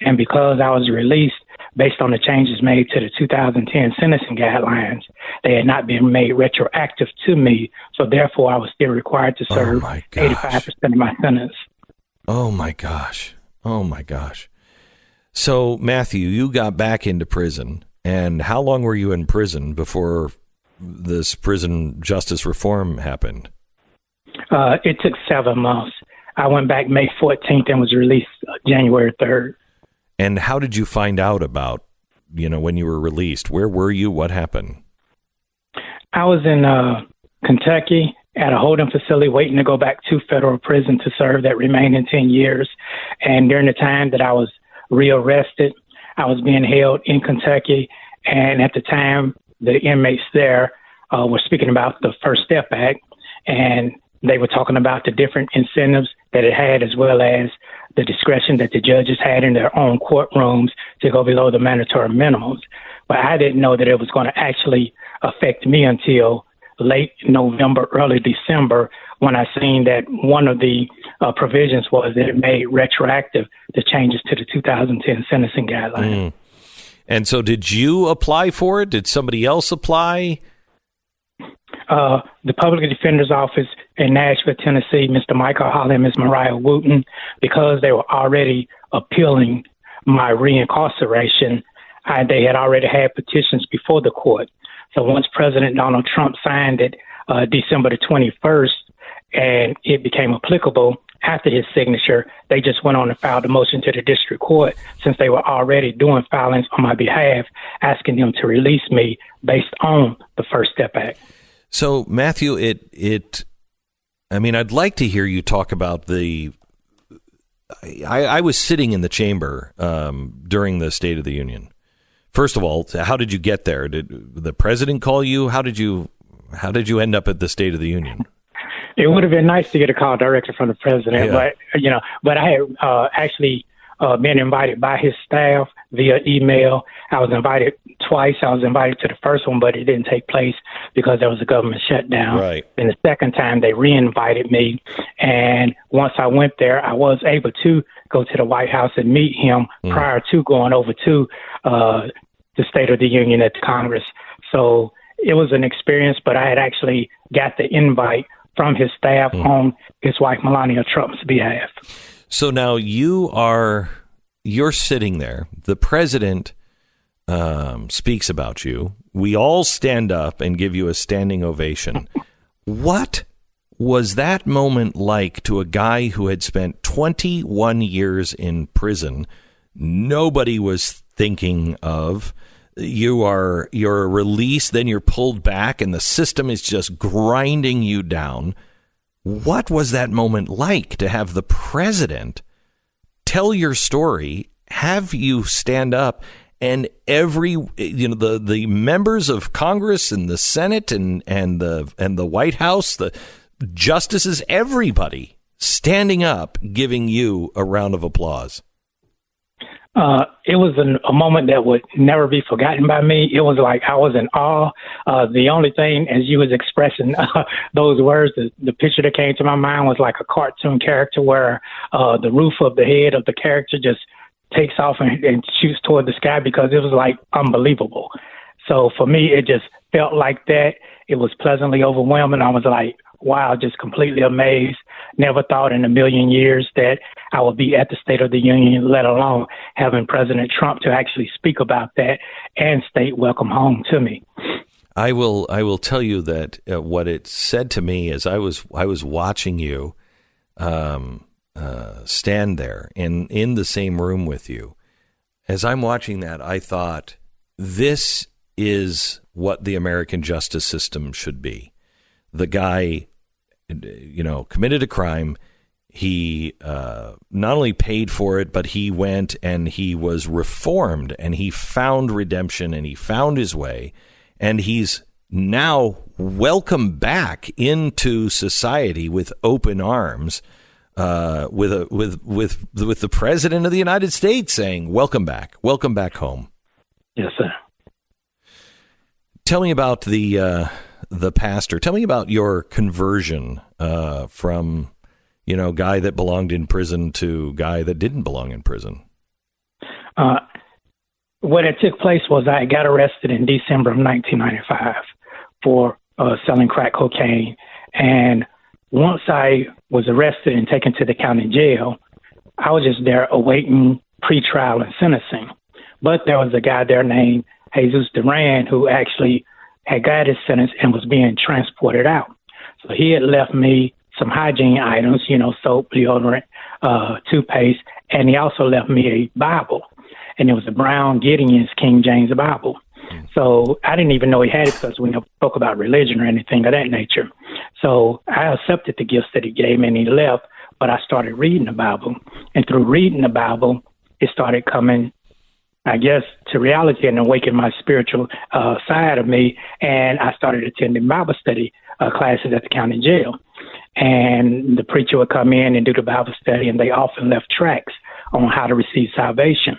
And because I was released based on the changes made to the 2010 sentencing guidelines, they had not been made retroactive to me, so therefore I was still required to oh serve oh 85% of my sentence. Oh my gosh. Oh my gosh. So, Matthew, you got back into prison. And how long were you in prison before this prison justice reform happened? Uh, it took seven months. I went back May 14th and was released January 3rd. And how did you find out about, you know, when you were released? Where were you? What happened? I was in uh, Kentucky at a holding facility waiting to go back to federal prison to serve that remaining 10 years. And during the time that I was rearrested. I was being held in Kentucky, and at the time, the inmates there uh, were speaking about the First Step Act, and they were talking about the different incentives that it had, as well as the discretion that the judges had in their own courtrooms to go below the mandatory minimums. But I didn't know that it was going to actually affect me until late November, early December, when I seen that one of the uh, provisions was that it made retroactive the changes to the 2010 sentencing guidelines. Mm. And so, did you apply for it? Did somebody else apply? Uh, the Public Defender's Office in Nashville, Tennessee, Mr. Michael Holley and Ms. Mariah Wooten, because they were already appealing my reincarceration, I, they had already had petitions before the court. So once President Donald Trump signed it uh, December the 21st, and it became applicable after his signature, they just went on and filed a motion to the district court since they were already doing filings on my behalf, asking them to release me based on the First Step Act. So, Matthew, it it, I mean, I'd like to hear you talk about the. I, I was sitting in the chamber um, during the State of the Union. First of all, how did you get there? Did the president call you? How did you how did you end up at the State of the Union? it would have been nice to get a call directly from the president, yeah. but you know, but I had uh, actually uh, been invited by his staff via email. I was invited twice. I was invited to the first one, but it didn't take place because there was a government shutdown. Right. And the second time, they re-invited me, and once I went there, I was able to go to the White House and meet him mm. prior to going over to uh, the State of the Union at Congress. So it was an experience, but I had actually got the invite from his staff mm. on his wife Melania Trump's behalf. So now you are you're sitting there. The president um, speaks about you. We all stand up and give you a standing ovation. [LAUGHS] what was that moment like to a guy who had spent 21 years in prison? Nobody was thinking of you are you're released, then you're pulled back, and the system is just grinding you down. What was that moment like to have the president tell your story, have you stand up, and every you know the the members of Congress and the Senate and and the and the White House, the justices, everybody standing up, giving you a round of applause? Uh, it was an, a moment that would never be forgotten by me. It was like I was in awe. Uh, the only thing, as you was expressing [LAUGHS] uh, those words, the, the picture that came to my mind was like a cartoon character where uh, the roof of the head of the character just takes off and, and shoots toward the sky because it was like unbelievable. So for me, it just felt like that. It was pleasantly overwhelming. I was like, wow, just completely amazed. Never thought in a million years that I would be at the State of the Union, let alone having President Trump to actually speak about that and state welcome home to me. I will. I will tell you that uh, what it said to me is I was I was watching you um, uh, stand there in in the same room with you. As I'm watching that, I thought this is what the American justice system should be. The guy you know, committed a crime. He uh, not only paid for it, but he went and he was reformed and he found redemption and he found his way. And he's now welcome back into society with open arms. Uh, with a with with with the president of the United States saying, "Welcome back, welcome back home." Yes, sir. Tell me about the uh, the pastor. Tell me about your conversion uh, from, you know, guy that belonged in prison to guy that didn't belong in prison. Uh, what it took place was I got arrested in December of 1995 for uh, selling crack cocaine, and once I was arrested and taken to the county jail, I was just there awaiting pretrial and sentencing. But there was a guy there named Jesus Duran who actually had got his sentence and was being transported out. So he had left me some hygiene items, you know, soap, deodorant, uh, toothpaste, and he also left me a Bible. And it was a brown Gideon's King James Bible. So I didn't even know he had it because we never spoke about religion or anything of that nature. So I accepted the gifts that he gave me and he left, but I started reading the Bible. And through reading the Bible, it started coming I guess, to reality and awaken my spiritual uh, side of me. And I started attending Bible study uh, classes at the county jail. And the preacher would come in and do the Bible study, and they often left tracks on how to receive salvation.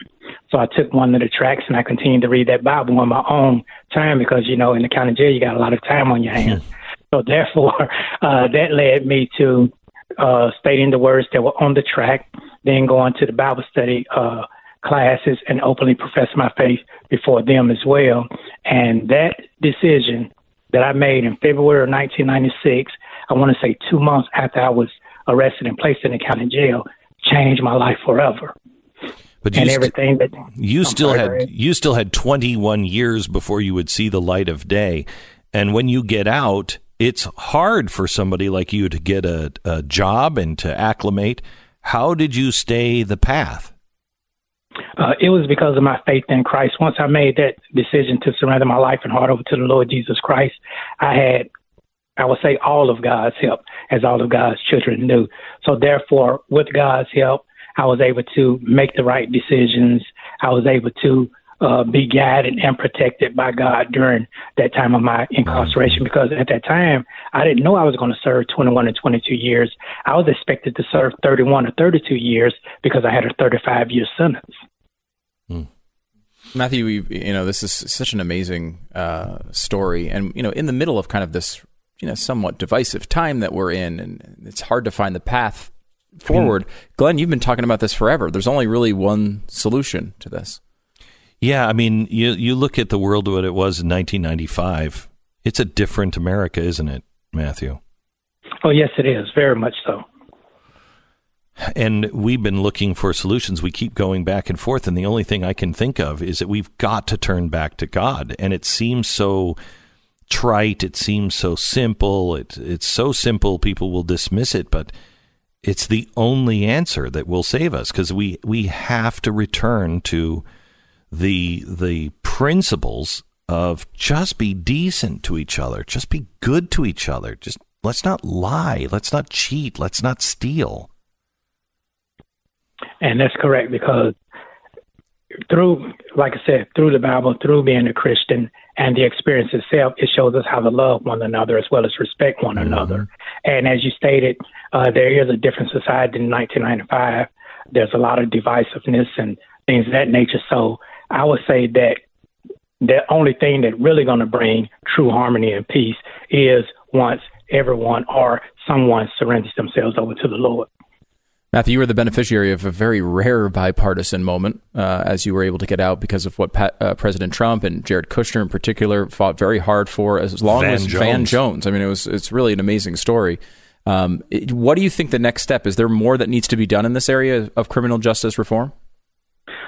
So I took one of the tracks and I continued to read that Bible on my own time because, you know, in the county jail, you got a lot of time on your hands. so therefore, [LAUGHS] uh, that led me to uh, stating the words that were on the track, then going to the Bible study uh, classes and openly profess my faith before them as well. And that decision that I made in February of 1996, I want to say two months after I was arrested and placed in the county jail, changed my life forever. But and you everything that you still sorry, had you still had 21 years before you would see the light of day, and when you get out, it's hard for somebody like you to get a, a job and to acclimate. How did you stay the path? Uh, it was because of my faith in Christ. Once I made that decision to surrender my life and heart over to the Lord Jesus Christ, I had, I would say, all of God's help, as all of God's children do. So, therefore, with God's help, I was able to make the right decisions. I was able to uh, be guided and protected by God during that time of my incarceration because at that time I didn't know I was going to serve 21 and 22 years. I was expected to serve 31 or 32 years because I had a 35 year sentence. Matthew, you, you know, this is such an amazing uh, story, and you know, in the middle of kind of this, you know, somewhat divisive time that we're in, and it's hard to find the path forward. Glenn, you've been talking about this forever. There's only really one solution to this. Yeah, I mean, you you look at the world what it was in 1995. It's a different America, isn't it, Matthew? Oh, yes, it is. Very much so. And we've been looking for solutions. We keep going back and forth. And the only thing I can think of is that we've got to turn back to God. And it seems so trite. It seems so simple. It, it's so simple, people will dismiss it, but it's the only answer that will save us because we, we have to return to the the principles of just be decent to each other, just be good to each other, just let's not lie, let's not cheat, let's not steal. And that's correct because through, like I said, through the Bible, through being a Christian and the experience itself, it shows us how to love one another as well as respect one mm-hmm. another. And as you stated, uh, there is a different society in 1995. There's a lot of divisiveness and things of that nature. So I would say that the only thing that really going to bring true harmony and peace is once everyone or someone surrenders themselves over to the Lord. Matthew, you were the beneficiary of a very rare bipartisan moment uh, as you were able to get out because of what Pat, uh, President Trump and Jared Kushner in particular fought very hard for, as long Van as Jones. Van Jones. I mean, it was it's really an amazing story. Um, it, what do you think the next step is? There more that needs to be done in this area of criminal justice reform?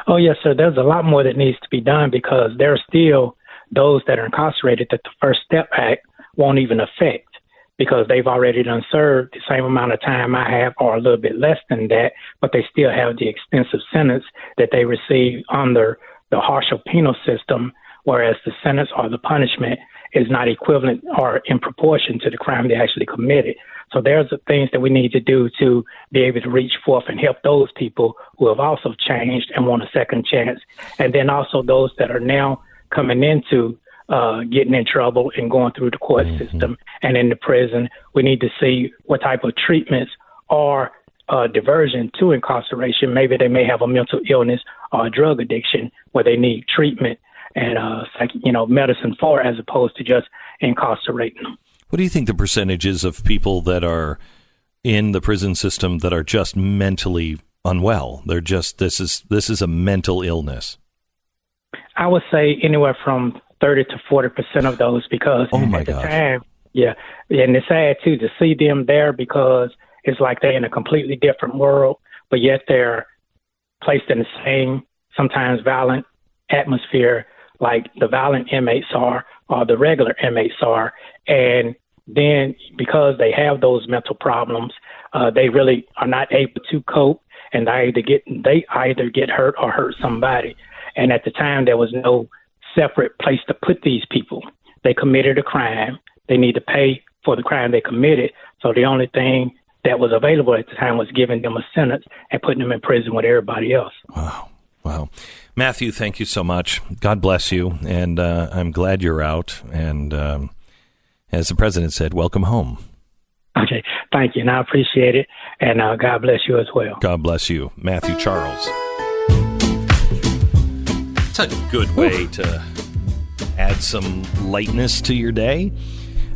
Oh, yes, sir. There's a lot more that needs to be done because there are still those that are incarcerated that the First Step Act won't even affect because they've already done served the same amount of time I have or a little bit less than that, but they still have the extensive sentence that they receive under the harsher penal system, whereas the sentence or the punishment is not equivalent or in proportion to the crime they actually committed. So there's the things that we need to do to be able to reach forth and help those people who have also changed and want a second chance. And then also those that are now coming into uh, getting in trouble and going through the court mm-hmm. system and in the prison. We need to see what type of treatments are uh, diversion to incarceration. Maybe they may have a mental illness or a drug addiction where they need treatment and uh, you know medicine for, as opposed to just incarcerating them. What do you think the percentage is of people that are in the prison system that are just mentally unwell? They're just this is this is a mental illness. I would say anywhere from thirty to forty percent of those because oh my at the gosh. time, yeah, and it's sad too to see them there because it's like they're in a completely different world, but yet they're placed in the same, sometimes violent atmosphere like the violent inmates are or the regular inmates are, and then because they have those mental problems, uh, they really are not able to cope, and they either get they either get hurt or hurt somebody. And at the time, there was no separate place to put these people. They committed a crime. They need to pay for the crime they committed. So the only thing that was available at the time was giving them a sentence and putting them in prison with everybody else. Wow. Wow. Matthew, thank you so much. God bless you. And uh, I'm glad you're out. And um, as the president said, welcome home. Okay, thank you, and I appreciate it, and uh, God bless you as well. God bless you, Matthew Charles. It's a good way to add some lightness to your day.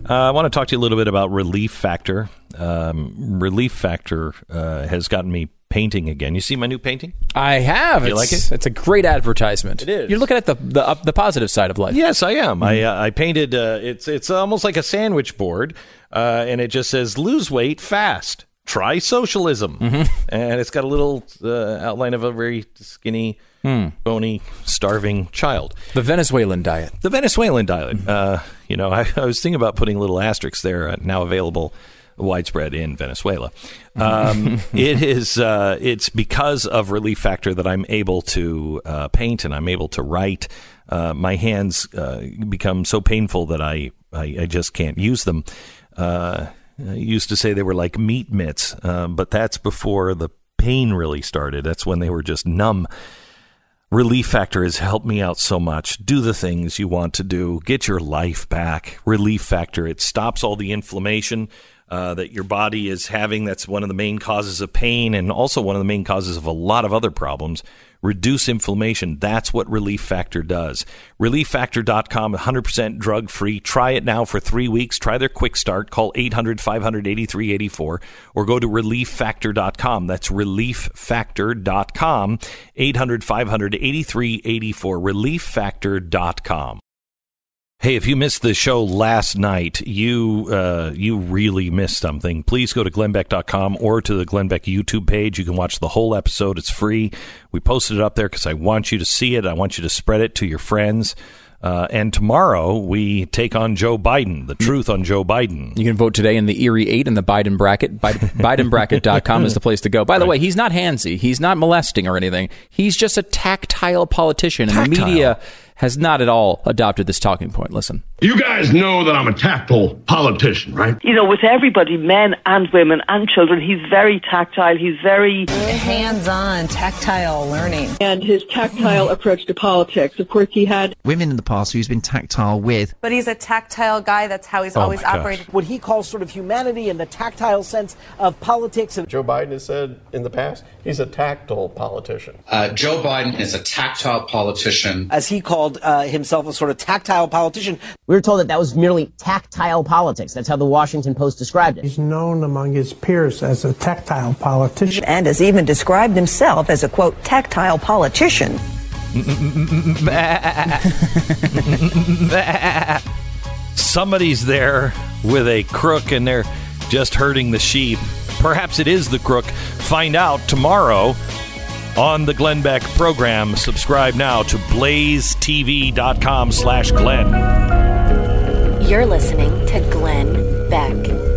Uh, I want to talk to you a little bit about Relief Factor. Um, Relief Factor uh, has gotten me painting again. You see my new painting? I have. You it's, like it? It's a great advertisement. It is. You're looking at the the, up, the positive side of life. Yes, I am. I uh, I painted. Uh, it's it's almost like a sandwich board, uh, and it just says "lose weight fast." Try socialism, and it's got a little uh, outline of a very skinny, bony, starving child. The Venezuelan diet. The Venezuelan diet. Uh, you know, [LAUGHS] I, I was thinking about putting little asterisks there. Uh, now available, widespread in Venezuela. [LAUGHS] Um, it is. Uh, it's because of Relief Factor that I'm able to uh, paint and I'm able to write. Uh, my hands uh, become so painful that I, I I just can't use them. Uh, I used to say they were like meat mitts, um, but that's before the pain really started. That's when they were just numb. Relief Factor has helped me out so much. Do the things you want to do. Get your life back. Relief Factor. It stops all the inflammation uh, that your body is having. That's one of the main causes of pain and also one of the main causes of a lot of other problems. Reduce inflammation. That's what Relief Factor does. ReliefFactor.com, 100% drug free. Try it now for three weeks. Try their quick start. Call 800 500 8384 or go to ReliefFactor.com. That's ReliefFactor.com, 800 500 8384. ReliefFactor.com. Hey, if you missed the show last night, you uh, you really missed something. Please go to glennbeck.com or to the Glenn Beck YouTube page. You can watch the whole episode. It's free. We posted it up there because I want you to see it. I want you to spread it to your friends. Uh, and tomorrow we take on Joe Biden, the truth on Joe Biden. You can vote today in the Eerie 8 and the Biden bracket. [LAUGHS] BidenBracket.com is the place to go. By the way, he's not handsy. He's not molesting or anything. He's just a tactile politician. And the Tactile. media has not at all adopted this talking point. Listen. You guys know that I'm a tactile politician, right? you know, with everybody, men and women and children, he's very tactile. He's very. hands-on tactile learning. And his tactile approach to politics. Of course, he had. women in the past who's been tactile with. But he's a tactile guy. That's how he's Oh always my gosh. operated. what he calls sort of humanity and the tactile sense of politics. Joe Biden has said in the past he's a tactile politician. Uh, Joe Biden is a tactile politician. as he called uh, himself, a sort of tactile politician. We were told that that was merely tactile politics. That's how the Washington Post described it. He's known among his peers as a tactile politician. And has even described himself as a quote tactile politician. Somebody's there with a crook and they're just herding the sheep. Perhaps it is the crook. Find out tomorrow on the Glenn Beck program. Subscribe now to blazetv.com slash Glenn. You're listening to Glenn Beck.